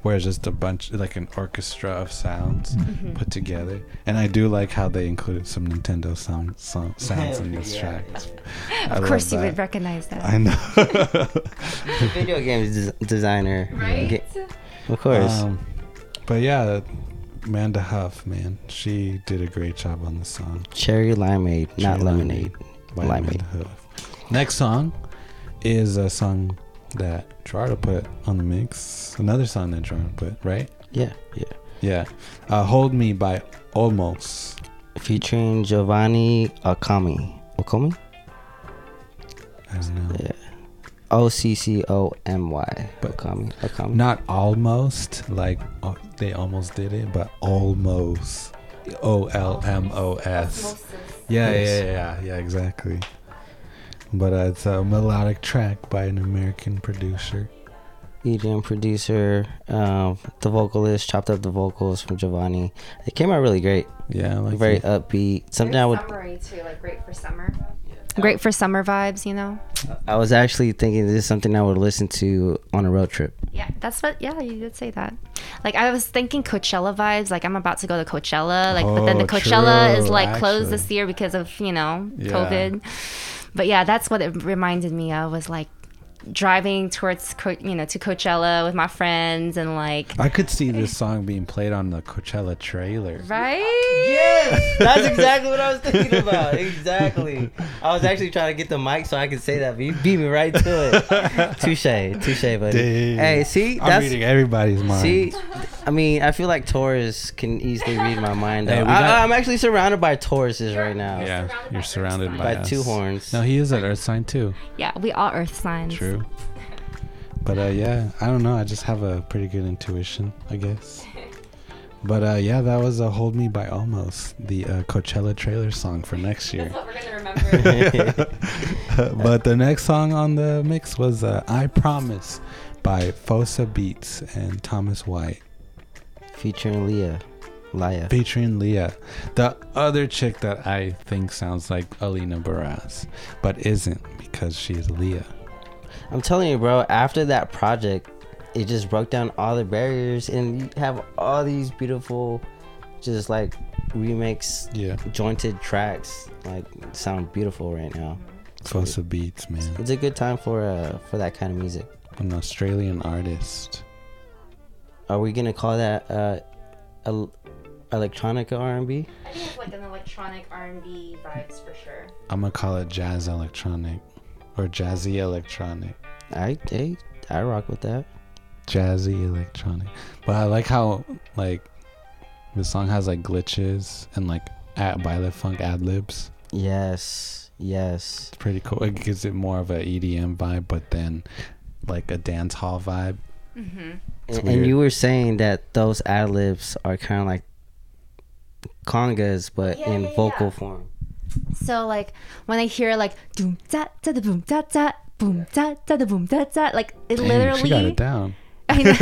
[SPEAKER 1] where it's just a bunch, like an orchestra of sounds
[SPEAKER 2] Mm-hmm.
[SPEAKER 1] put together. And I do like how they included some Nintendo sound, sound sounds in this
[SPEAKER 7] Yeah.
[SPEAKER 1] track. I
[SPEAKER 2] Of course, you
[SPEAKER 1] that.
[SPEAKER 2] would recognize that,
[SPEAKER 1] I know.
[SPEAKER 7] Video games des- designer.
[SPEAKER 2] right?
[SPEAKER 7] Ga- Of course.
[SPEAKER 1] Um, but yeah, Amanda Huff, man, she did a great job on the song.
[SPEAKER 7] Cherry limeade, not
[SPEAKER 1] Cherry
[SPEAKER 7] lemonade.
[SPEAKER 1] by
[SPEAKER 7] Limeade.
[SPEAKER 1] Amanda Huff. Next song is a song that Gerardo put on the mix. Another song that Gerardo put, right?
[SPEAKER 7] Yeah, yeah.
[SPEAKER 1] Yeah. Uh, Hold Me by Olmos.
[SPEAKER 7] Featuring Giovanni Okami. Okomi?
[SPEAKER 1] I don't know.
[SPEAKER 7] Yeah. O C C O M Y.
[SPEAKER 1] But-
[SPEAKER 7] Okami. Okami.
[SPEAKER 1] Not almost, like uh, they almost did it, but almost. O L M O S. Yeah, yeah, yeah, yeah, yeah, exactly. But uh, it's a melodic track by an American producer.
[SPEAKER 7] EDM producer. Um, the vocalist chopped up the vocals from Giovanni. It came out really great.
[SPEAKER 1] Yeah, I like
[SPEAKER 7] Very
[SPEAKER 1] it.
[SPEAKER 7] upbeat. Something I would.
[SPEAKER 2] summery too, like great for summer. Great for summer vibes, you know.
[SPEAKER 7] I was actually thinking this is something I would listen to on a road trip.
[SPEAKER 2] Yeah, that's what. Yeah, you did say that. Like I was thinking Coachella vibes. Like I'm about to go to Coachella. Like, but then the
[SPEAKER 1] Oh,
[SPEAKER 2] Coachella is like closed
[SPEAKER 1] actually.
[SPEAKER 2] this year because of you know
[SPEAKER 1] Yeah.
[SPEAKER 2] COVID. But yeah, that's what it reminded me of. Was like driving towards Co- you know to Coachella with my friends and like
[SPEAKER 1] I could see this song being played on the Coachella trailer.
[SPEAKER 2] right.
[SPEAKER 7] Yes, that's exactly what I was thinking about. Exactly. I was actually trying to get the mic so I could say that, but you beat me right to it. Touche, touche, buddy.
[SPEAKER 1] Dang.
[SPEAKER 7] Hey, see,
[SPEAKER 1] I'm
[SPEAKER 7] that's
[SPEAKER 1] reading everybody's mind.
[SPEAKER 7] see. I mean, I feel like Taurus can easily read my mind.
[SPEAKER 1] Hey, got-
[SPEAKER 7] I, I'm actually surrounded by Tauruses right now.
[SPEAKER 1] yeah, you're surrounded
[SPEAKER 2] Earth
[SPEAKER 1] by,
[SPEAKER 7] By two horns.
[SPEAKER 1] No, he is an Earth sign too.
[SPEAKER 2] Yeah, we all Earth signs.
[SPEAKER 1] True. But uh, yeah, I don't know. I just have a pretty good intuition, I guess. But uh, yeah, that was a "Hold Me" by Olmos, the uh, Coachella trailer song for next year.
[SPEAKER 2] What we're gonna remember.
[SPEAKER 1] but the next song on the mix was uh, "I Promise" by Fossa Beats and Thomas White,
[SPEAKER 7] Featuring Leah, Laya.
[SPEAKER 1] featuring Leah, the other chick that I think sounds like Alina Baraz, but isn't because she's Leah.
[SPEAKER 7] I'm telling you, bro. After that project, it just broke down all the barriers, and you have all these beautiful, just like remix,
[SPEAKER 1] Yeah.
[SPEAKER 7] jointed tracks, like sound beautiful right now.
[SPEAKER 1] Fossa Beats, man.
[SPEAKER 7] It's a good time for uh for that kind of music.
[SPEAKER 1] An Australian artist.
[SPEAKER 7] Are we gonna call that uh, el- electronic R&B?
[SPEAKER 2] I think it's like an electronic R&B vibes for sure.
[SPEAKER 1] I'm gonna call it jazz electronic or jazzy electronic.
[SPEAKER 7] I I, I rock with that.
[SPEAKER 1] Jazzy electronic. But I like how like the song has like glitches and like at Baile Funk ad libs.
[SPEAKER 7] Yes, yes.
[SPEAKER 1] It's pretty cool. It gives it more of a EDM vibe, but then like a dance hall vibe. Mm-hmm. It's
[SPEAKER 7] And, and you were saying that those ad libs are kind of like congas, but
[SPEAKER 2] Yeah,
[SPEAKER 7] in
[SPEAKER 2] yeah,
[SPEAKER 7] vocal
[SPEAKER 2] yeah.
[SPEAKER 7] form.
[SPEAKER 2] So like when I hear like doom da da da boom da da boom da da da boom da da like it
[SPEAKER 1] Dang,
[SPEAKER 2] literally
[SPEAKER 1] she got it down.
[SPEAKER 2] I know.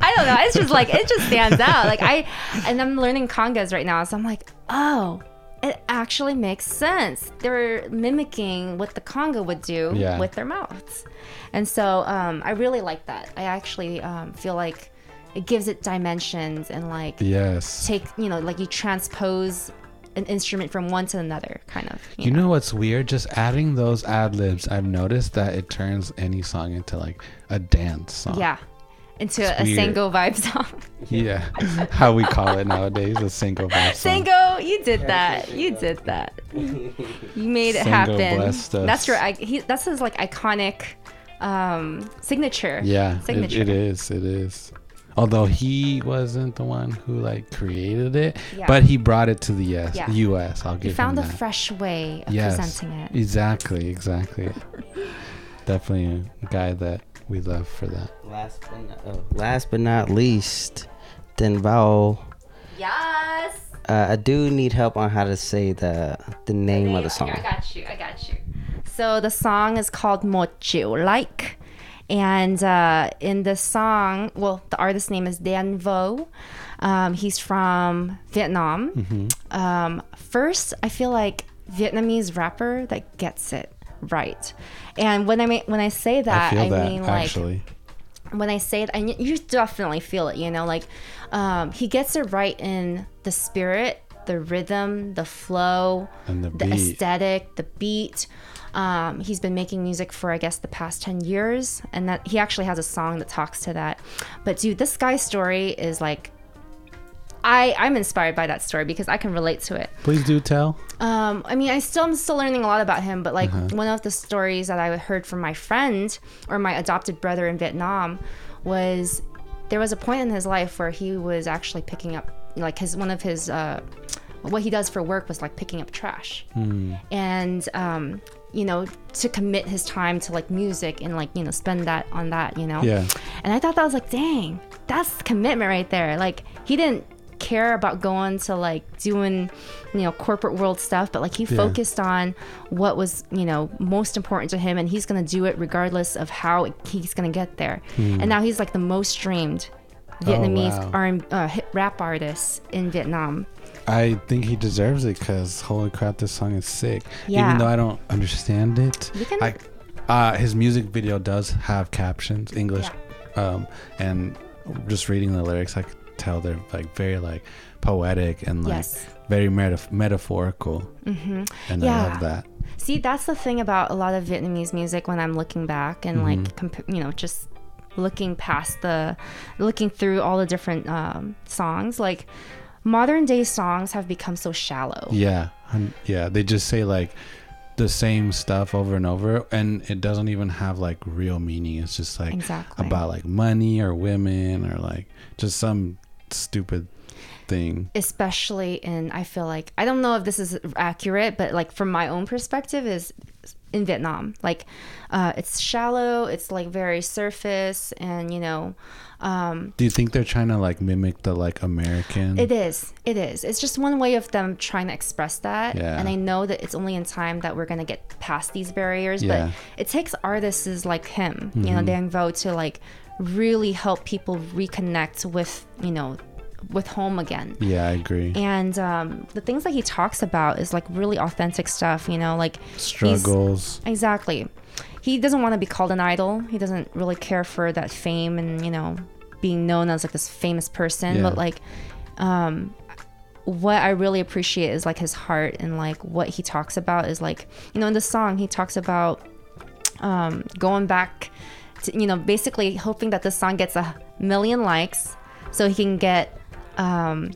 [SPEAKER 2] I don't know. It's just like it just stands out. Like I and I'm learning congas right now, so I'm like, oh, it actually makes sense. They're mimicking what the conga would do
[SPEAKER 1] Yeah.
[SPEAKER 2] with their mouths, and so um, I really like that. I actually um, feel like it gives it dimensions and like
[SPEAKER 1] Yes.
[SPEAKER 2] take you know like you transpose an instrument from one to another, kind of.
[SPEAKER 1] You know what's weird? Just adding those ad libs, I've noticed that it turns any song into like a dance song.
[SPEAKER 2] Yeah. Into
[SPEAKER 1] It's
[SPEAKER 2] a
[SPEAKER 1] weird.
[SPEAKER 2] Sango vibe song.
[SPEAKER 1] Yeah. How we call it nowadays, a single vibe song.
[SPEAKER 2] Sango, you did that. You did that. You made it
[SPEAKER 1] Sango
[SPEAKER 2] happen.
[SPEAKER 1] blessed us.
[SPEAKER 2] That's your. I, he, that's his like iconic um, signature.
[SPEAKER 1] Yeah, it, it is. It is. Although he wasn't the one who like created it,
[SPEAKER 2] Yeah.
[SPEAKER 1] but he brought it to the US.
[SPEAKER 2] Yeah.
[SPEAKER 1] US. I'll give.
[SPEAKER 2] He
[SPEAKER 1] give
[SPEAKER 2] found
[SPEAKER 1] him
[SPEAKER 2] a fresh way of
[SPEAKER 1] yes.
[SPEAKER 2] presenting it.
[SPEAKER 1] Exactly. Exactly. Definitely a guy that we love for that.
[SPEAKER 7] Last but not, oh, last but not least, Đen Vâu.
[SPEAKER 2] Yes.
[SPEAKER 7] Uh, I do need help on how to say the the name of the song.
[SPEAKER 2] I got you. I got you. So the song is called Một Triệu Like. And uh, in the song, well, the artist's name is Đen Vâu. Um, he's from Vietnam. Um, first, I feel like Vietnamese rapper that gets it right. And when I ma- when I say that,
[SPEAKER 1] I
[SPEAKER 2] I
[SPEAKER 1] that
[SPEAKER 2] mean like
[SPEAKER 1] actually.
[SPEAKER 2] when I say it, and you definitely feel it, you know, like um, he gets it right in the spirit, the rhythm, the flow,
[SPEAKER 1] And the
[SPEAKER 2] the aesthetic, the beat. Um, he's been making music for, I guess, the past 10 years, and that he actually has a song that talks to that. But dude, this guy's story is like, I, I'm inspired by that story because I can relate to it.
[SPEAKER 1] Please do tell.
[SPEAKER 2] Um, I mean, I still am still learning a lot about him, but like
[SPEAKER 1] Uh-huh.
[SPEAKER 2] one of the stories that I heard from my friend or my adopted brother in Vietnam was there was a point in his life where he was actually picking up like his one of his uh, what he does for work was like picking up trash,
[SPEAKER 1] Hmm.
[SPEAKER 2] and um, you know to commit his time to like music and like you know spend that on that, you know.
[SPEAKER 1] Yeah.
[SPEAKER 2] And I thought that was like, dang, that's commitment right there. Like he didn't care about going to like doing, you know, corporate world stuff, but like he
[SPEAKER 1] Yeah.
[SPEAKER 2] focused on what was, you know, most important to him and he's gonna do it regardless of how he's gonna get there. And now he's like the most streamed Vietnamese
[SPEAKER 1] Hmm. Oh, wow.
[SPEAKER 2] R- uh, rap artist in Vietnam.
[SPEAKER 1] I think he deserves it because holy crap, this song is sick.
[SPEAKER 2] Yeah.
[SPEAKER 1] Even though I don't understand it,
[SPEAKER 2] We can-
[SPEAKER 1] I, uh, his music video does have captions, English, um, and just reading the lyrics, I could tell they're like very like poetic and like
[SPEAKER 2] Yes.
[SPEAKER 1] very metaf- metaphorical. Mm-hmm. And I love that.
[SPEAKER 2] See, that's the thing about a lot of Vietnamese music when I'm looking back and
[SPEAKER 1] Mm-hmm.
[SPEAKER 2] like, comp- you know, just looking past the, looking through all the different um, songs. Like, modern day songs have become so shallow.
[SPEAKER 1] Yeah, yeah. They just say like the same stuff over and over, and it doesn't even have like real meaning. It's just like
[SPEAKER 2] Exactly.
[SPEAKER 1] about like money or women or like just some stupid thing.
[SPEAKER 2] Especially in, I feel like, I don't know if this is accurate, but like from my own perspective, is in Vietnam. Like, uh, it's shallow, it's like very surface, and you know, um,
[SPEAKER 1] Do you think they're trying to like mimic the like American?
[SPEAKER 2] It is. It is. It's just one way of them trying to express that.
[SPEAKER 1] Yeah.
[SPEAKER 2] And I know that it's only in time that we're going to get past these barriers.
[SPEAKER 1] Yeah.
[SPEAKER 2] But it takes artists like him, you
[SPEAKER 1] Mm-hmm.
[SPEAKER 2] know, Đen Vâu, to like really help people reconnect with, you know, with home again.
[SPEAKER 1] Yeah, I agree.
[SPEAKER 2] And um, the things that he talks about is like really authentic stuff, you know, like
[SPEAKER 1] Struggles.
[SPEAKER 2] Exactly. He doesn't want to be called an idol. He doesn't really care for that fame and you know being known as like this famous person.
[SPEAKER 1] Yeah.
[SPEAKER 2] But like, um, what I really appreciate is like his heart and like what he talks about is like you know in the song he talks about um, going back to you know basically hoping that the song gets a million likes so he can get um,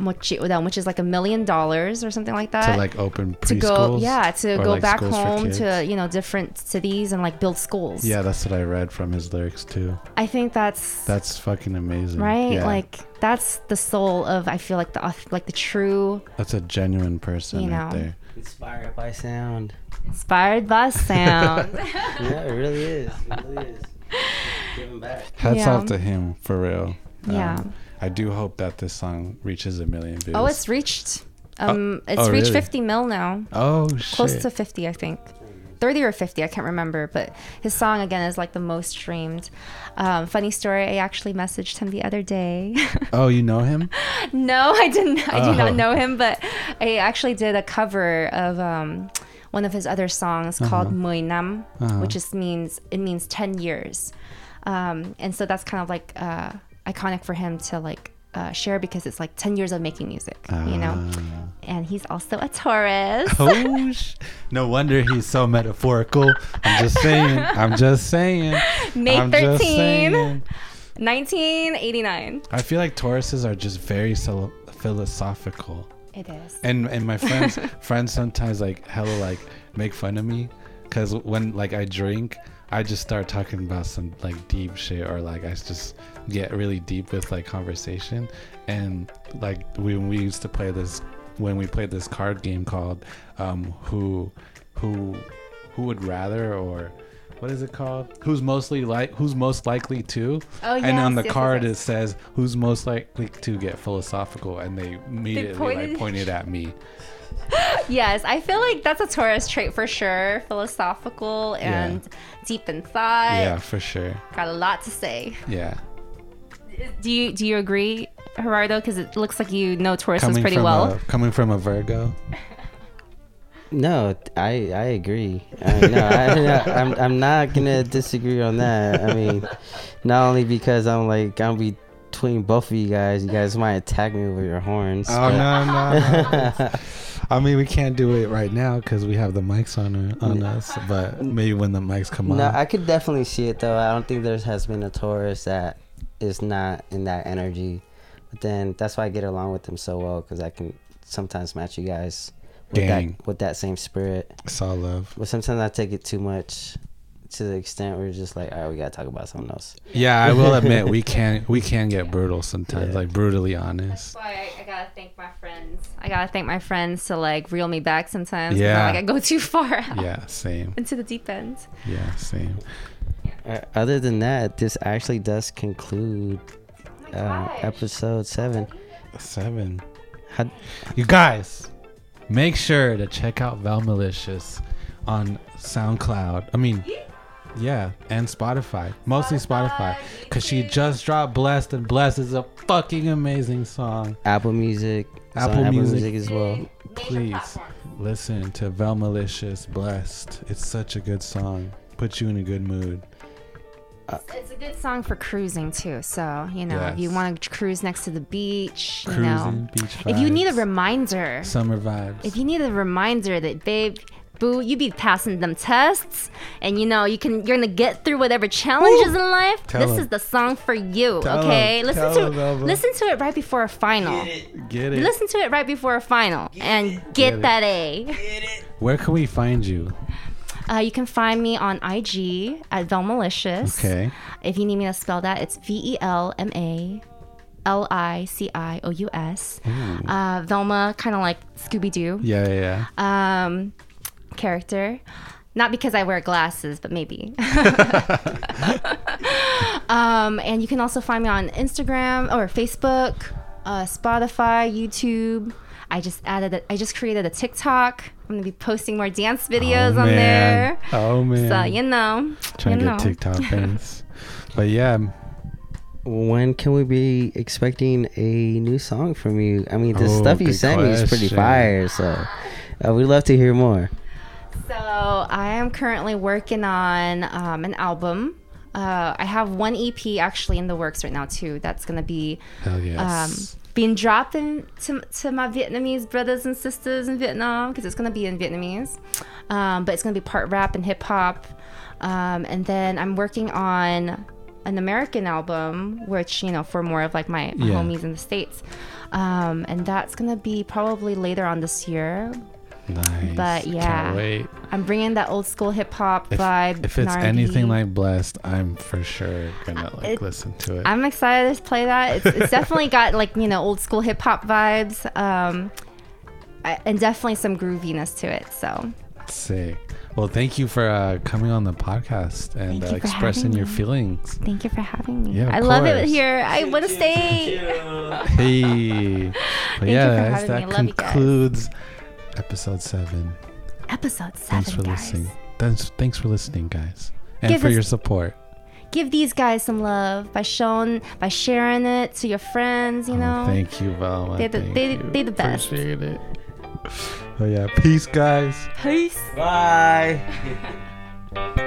[SPEAKER 2] một triệu đô, which is like a million dollars or something like that
[SPEAKER 1] to like open
[SPEAKER 2] to go yeah to go
[SPEAKER 1] like,
[SPEAKER 2] back home to you know different cities and like build schools
[SPEAKER 1] Yeah, that's what I read from his lyrics too.
[SPEAKER 2] i think that's
[SPEAKER 1] That's fucking amazing.
[SPEAKER 2] right
[SPEAKER 1] Yeah.
[SPEAKER 2] like that's the soul of i feel like the like the true
[SPEAKER 1] that's a genuine person
[SPEAKER 2] You
[SPEAKER 1] right
[SPEAKER 2] know.
[SPEAKER 1] there.
[SPEAKER 7] Inspired by sound.
[SPEAKER 2] inspired by sound
[SPEAKER 7] Yeah, it really is. It really is. Giving back.
[SPEAKER 1] Hats
[SPEAKER 2] Yeah.
[SPEAKER 1] off to him for real. Um,
[SPEAKER 2] Yeah.
[SPEAKER 1] I do hope that this song reaches a million views.
[SPEAKER 2] oh it's reached um it's
[SPEAKER 1] oh,
[SPEAKER 2] reached
[SPEAKER 1] really?
[SPEAKER 2] 50 mil now
[SPEAKER 1] oh shit.
[SPEAKER 2] close to 50 i think 30 or 50 i can't remember but his song again is like the most streamed um, funny story i actually messaged him the other day
[SPEAKER 1] oh, you know him?
[SPEAKER 2] no i didn't i do
[SPEAKER 1] Oh.
[SPEAKER 2] not know him but i actually did a cover of um, one of his other songs called Mười Năm,
[SPEAKER 1] Uh-huh.
[SPEAKER 2] which just means it means 10 years um, and so that's kind of like uh, iconic for him to like uh, share because it's like 10 years of making music you know
[SPEAKER 1] Ah.
[SPEAKER 2] and he's also a taurus
[SPEAKER 1] Oh, no wonder he's so metaphorical. I'm just saying. I'm just saying.
[SPEAKER 2] May
[SPEAKER 1] I'm
[SPEAKER 2] 13. 1989
[SPEAKER 1] I feel like Tauruses are just very philo- philosophical.
[SPEAKER 2] it is
[SPEAKER 1] and and my friends friends sometimes like hella like make fun of me because when like i drink i just start talking about some like deep shit or like i just get really deep with like conversation and like when we used to play this when we played this card game called um who who who would rather or what is it called? Who's mostly like who's most likely to?
[SPEAKER 2] Oh,
[SPEAKER 1] and on the
[SPEAKER 2] yes, yes,
[SPEAKER 1] card
[SPEAKER 2] yes.
[SPEAKER 1] it says who's most likely to get philosophical, and they immediately
[SPEAKER 2] pointed-
[SPEAKER 1] like pointed at me.
[SPEAKER 2] yes i feel like that's a taurus trait for sure philosophical and deep in thought
[SPEAKER 1] yeah, for sure.
[SPEAKER 2] got a lot to say
[SPEAKER 1] Yeah.
[SPEAKER 2] Do you do you agree gerardo because it looks like you know tauruses
[SPEAKER 1] Coming
[SPEAKER 2] pretty
[SPEAKER 1] from
[SPEAKER 2] well
[SPEAKER 1] a, coming from a Virgo.
[SPEAKER 7] No, I I agree. I, no, I, I'm I'm not gonna disagree on that. I mean, not only because I'm like I'm between both of you guys. You guys might attack me with your horns.
[SPEAKER 1] Oh
[SPEAKER 7] but-
[SPEAKER 1] no, no, no. I mean, we can't do it right now because we have the mics on on us. But maybe when the mics come
[SPEAKER 7] No,
[SPEAKER 1] on.
[SPEAKER 7] No, I could definitely see it though. I don't think there has been a Taurus that is not in that energy. But then that's why I get along with them so well because I can sometimes match you guys with
[SPEAKER 1] Dang.
[SPEAKER 7] that with that same spirit.
[SPEAKER 1] It's all love.
[SPEAKER 7] But sometimes I take it too much to the extent where it's just like, all right, we gotta talk about something else.
[SPEAKER 1] Yeah, I will admit we can we can get brutal sometimes,
[SPEAKER 7] Yeah.
[SPEAKER 1] like brutally honest.
[SPEAKER 2] That's why I, I gotta thank my friends. I gotta thank my friends to like reel me back sometimes.
[SPEAKER 1] Yeah.
[SPEAKER 2] like I go too far out
[SPEAKER 1] Yeah, same.
[SPEAKER 2] into the deep end.
[SPEAKER 1] Yeah, same.
[SPEAKER 7] Uh, other than that, this actually does conclude uh, episode seven.
[SPEAKER 1] Seven.
[SPEAKER 7] How,
[SPEAKER 1] You guys, make sure to check out Velmalicious on SoundCloud. I mean, yeah, and Spotify. Mostly Spotify. Because she just dropped Blessed, and Blessed is a fucking amazing song.
[SPEAKER 7] Apple Music, it's on
[SPEAKER 1] Apple
[SPEAKER 7] Apple
[SPEAKER 1] Music.
[SPEAKER 7] Music as well.
[SPEAKER 1] Please listen to Velmalicious Blessed. It's such a good song. Puts you in a good mood.
[SPEAKER 2] Uh, it's a good song for cruising too. So you know, if you want to cruise next to the beach, you know,
[SPEAKER 1] beach
[SPEAKER 2] if you need a reminder,
[SPEAKER 1] summer vibes.
[SPEAKER 2] if you need a reminder that babe. Boo, you be passing them tests, and you know you can. You're gonna get through whatever challenges in life.
[SPEAKER 1] Tell
[SPEAKER 2] this
[SPEAKER 1] 'em.
[SPEAKER 2] is the song for you.
[SPEAKER 1] Tell 'em.
[SPEAKER 2] okay, listen
[SPEAKER 1] Tell
[SPEAKER 2] to
[SPEAKER 1] 'em,
[SPEAKER 2] listen to it right before a final.
[SPEAKER 1] Get it?
[SPEAKER 2] Listen to it right before a final and get,
[SPEAKER 1] Get
[SPEAKER 2] that A.
[SPEAKER 1] Where can we find you?
[SPEAKER 2] Uh, you can find me on IG at Velmalicious.
[SPEAKER 1] Okay.
[SPEAKER 2] If you need me to spell that, it's V E L M A L I C I O U S. Uh, Velma, kind of like Scooby Doo
[SPEAKER 1] Yeah, yeah, yeah.
[SPEAKER 2] um, character. Not because I wear glasses, but maybe. um, and you can also find me on Instagram or Facebook, uh, Spotify, YouTube. I just added. A, I just created a TikTok. I'm gonna be posting more dance videos
[SPEAKER 1] oh,
[SPEAKER 2] on there.
[SPEAKER 1] Oh man.
[SPEAKER 2] So you know,
[SPEAKER 1] Trying
[SPEAKER 2] you
[SPEAKER 1] to
[SPEAKER 2] know.
[SPEAKER 1] get TikTok fans. but yeah,
[SPEAKER 7] When can we be expecting a new song from you? I mean, the
[SPEAKER 1] Oh,
[SPEAKER 7] stuff you
[SPEAKER 1] good
[SPEAKER 7] sent me is pretty
[SPEAKER 1] question.
[SPEAKER 7] fire, so uh, we'd love to hear more.
[SPEAKER 2] So I am currently working on um, an album. Uh, I have one EP actually in the works right now too. That's gonna be
[SPEAKER 1] Hell
[SPEAKER 2] um,
[SPEAKER 1] yes.
[SPEAKER 2] Being dropped in to, to my Vietnamese brothers and sisters in Vietnam because it's gonna be in Vietnamese, um, but it's gonna be part rap and hip hop. Um, and then I'm working on an American album, which you know for more of like my,
[SPEAKER 1] Yeah.
[SPEAKER 2] homies in the states, um, and that's gonna be probably later on this year.
[SPEAKER 1] Nice.
[SPEAKER 2] but yeah.
[SPEAKER 1] Can't wait.
[SPEAKER 2] I'm bringing that old school hip hop vibe.
[SPEAKER 1] if it's
[SPEAKER 2] and
[SPEAKER 1] anything like blessed, I'm for sure gonna like
[SPEAKER 2] It-
[SPEAKER 1] listen to it.
[SPEAKER 2] I'm excited to play that. It's, it's definitely got like you know old school hip hop vibes, um, and definitely some grooviness to it. So
[SPEAKER 1] Sick. Well, thank you for uh, coming on the podcast and uh,
[SPEAKER 2] you
[SPEAKER 1] expressing your
[SPEAKER 2] me.
[SPEAKER 1] feelings.
[SPEAKER 2] thank you for having me.
[SPEAKER 1] Yeah, of
[SPEAKER 2] I love it here. I want to stay.
[SPEAKER 1] Hey. But
[SPEAKER 2] Thank you
[SPEAKER 1] yeah,
[SPEAKER 2] for having
[SPEAKER 1] that
[SPEAKER 2] me. I love you guys.
[SPEAKER 1] concludes episode seven.
[SPEAKER 2] Episode seven,
[SPEAKER 1] Thanks for
[SPEAKER 2] guys.
[SPEAKER 1] listening. Thanks, thanks for listening, guys, and
[SPEAKER 2] Give
[SPEAKER 1] for
[SPEAKER 2] us-
[SPEAKER 1] your support.
[SPEAKER 2] Give these guys some love by showing, by sharing it to your friends. You oh, know.
[SPEAKER 1] Oh, thank you, Velma.
[SPEAKER 2] They're the-
[SPEAKER 1] Thank
[SPEAKER 2] they-
[SPEAKER 1] you.
[SPEAKER 2] they the best.
[SPEAKER 1] Appreciate it. Oh yeah, peace, guys.
[SPEAKER 2] Peace.
[SPEAKER 7] Bye.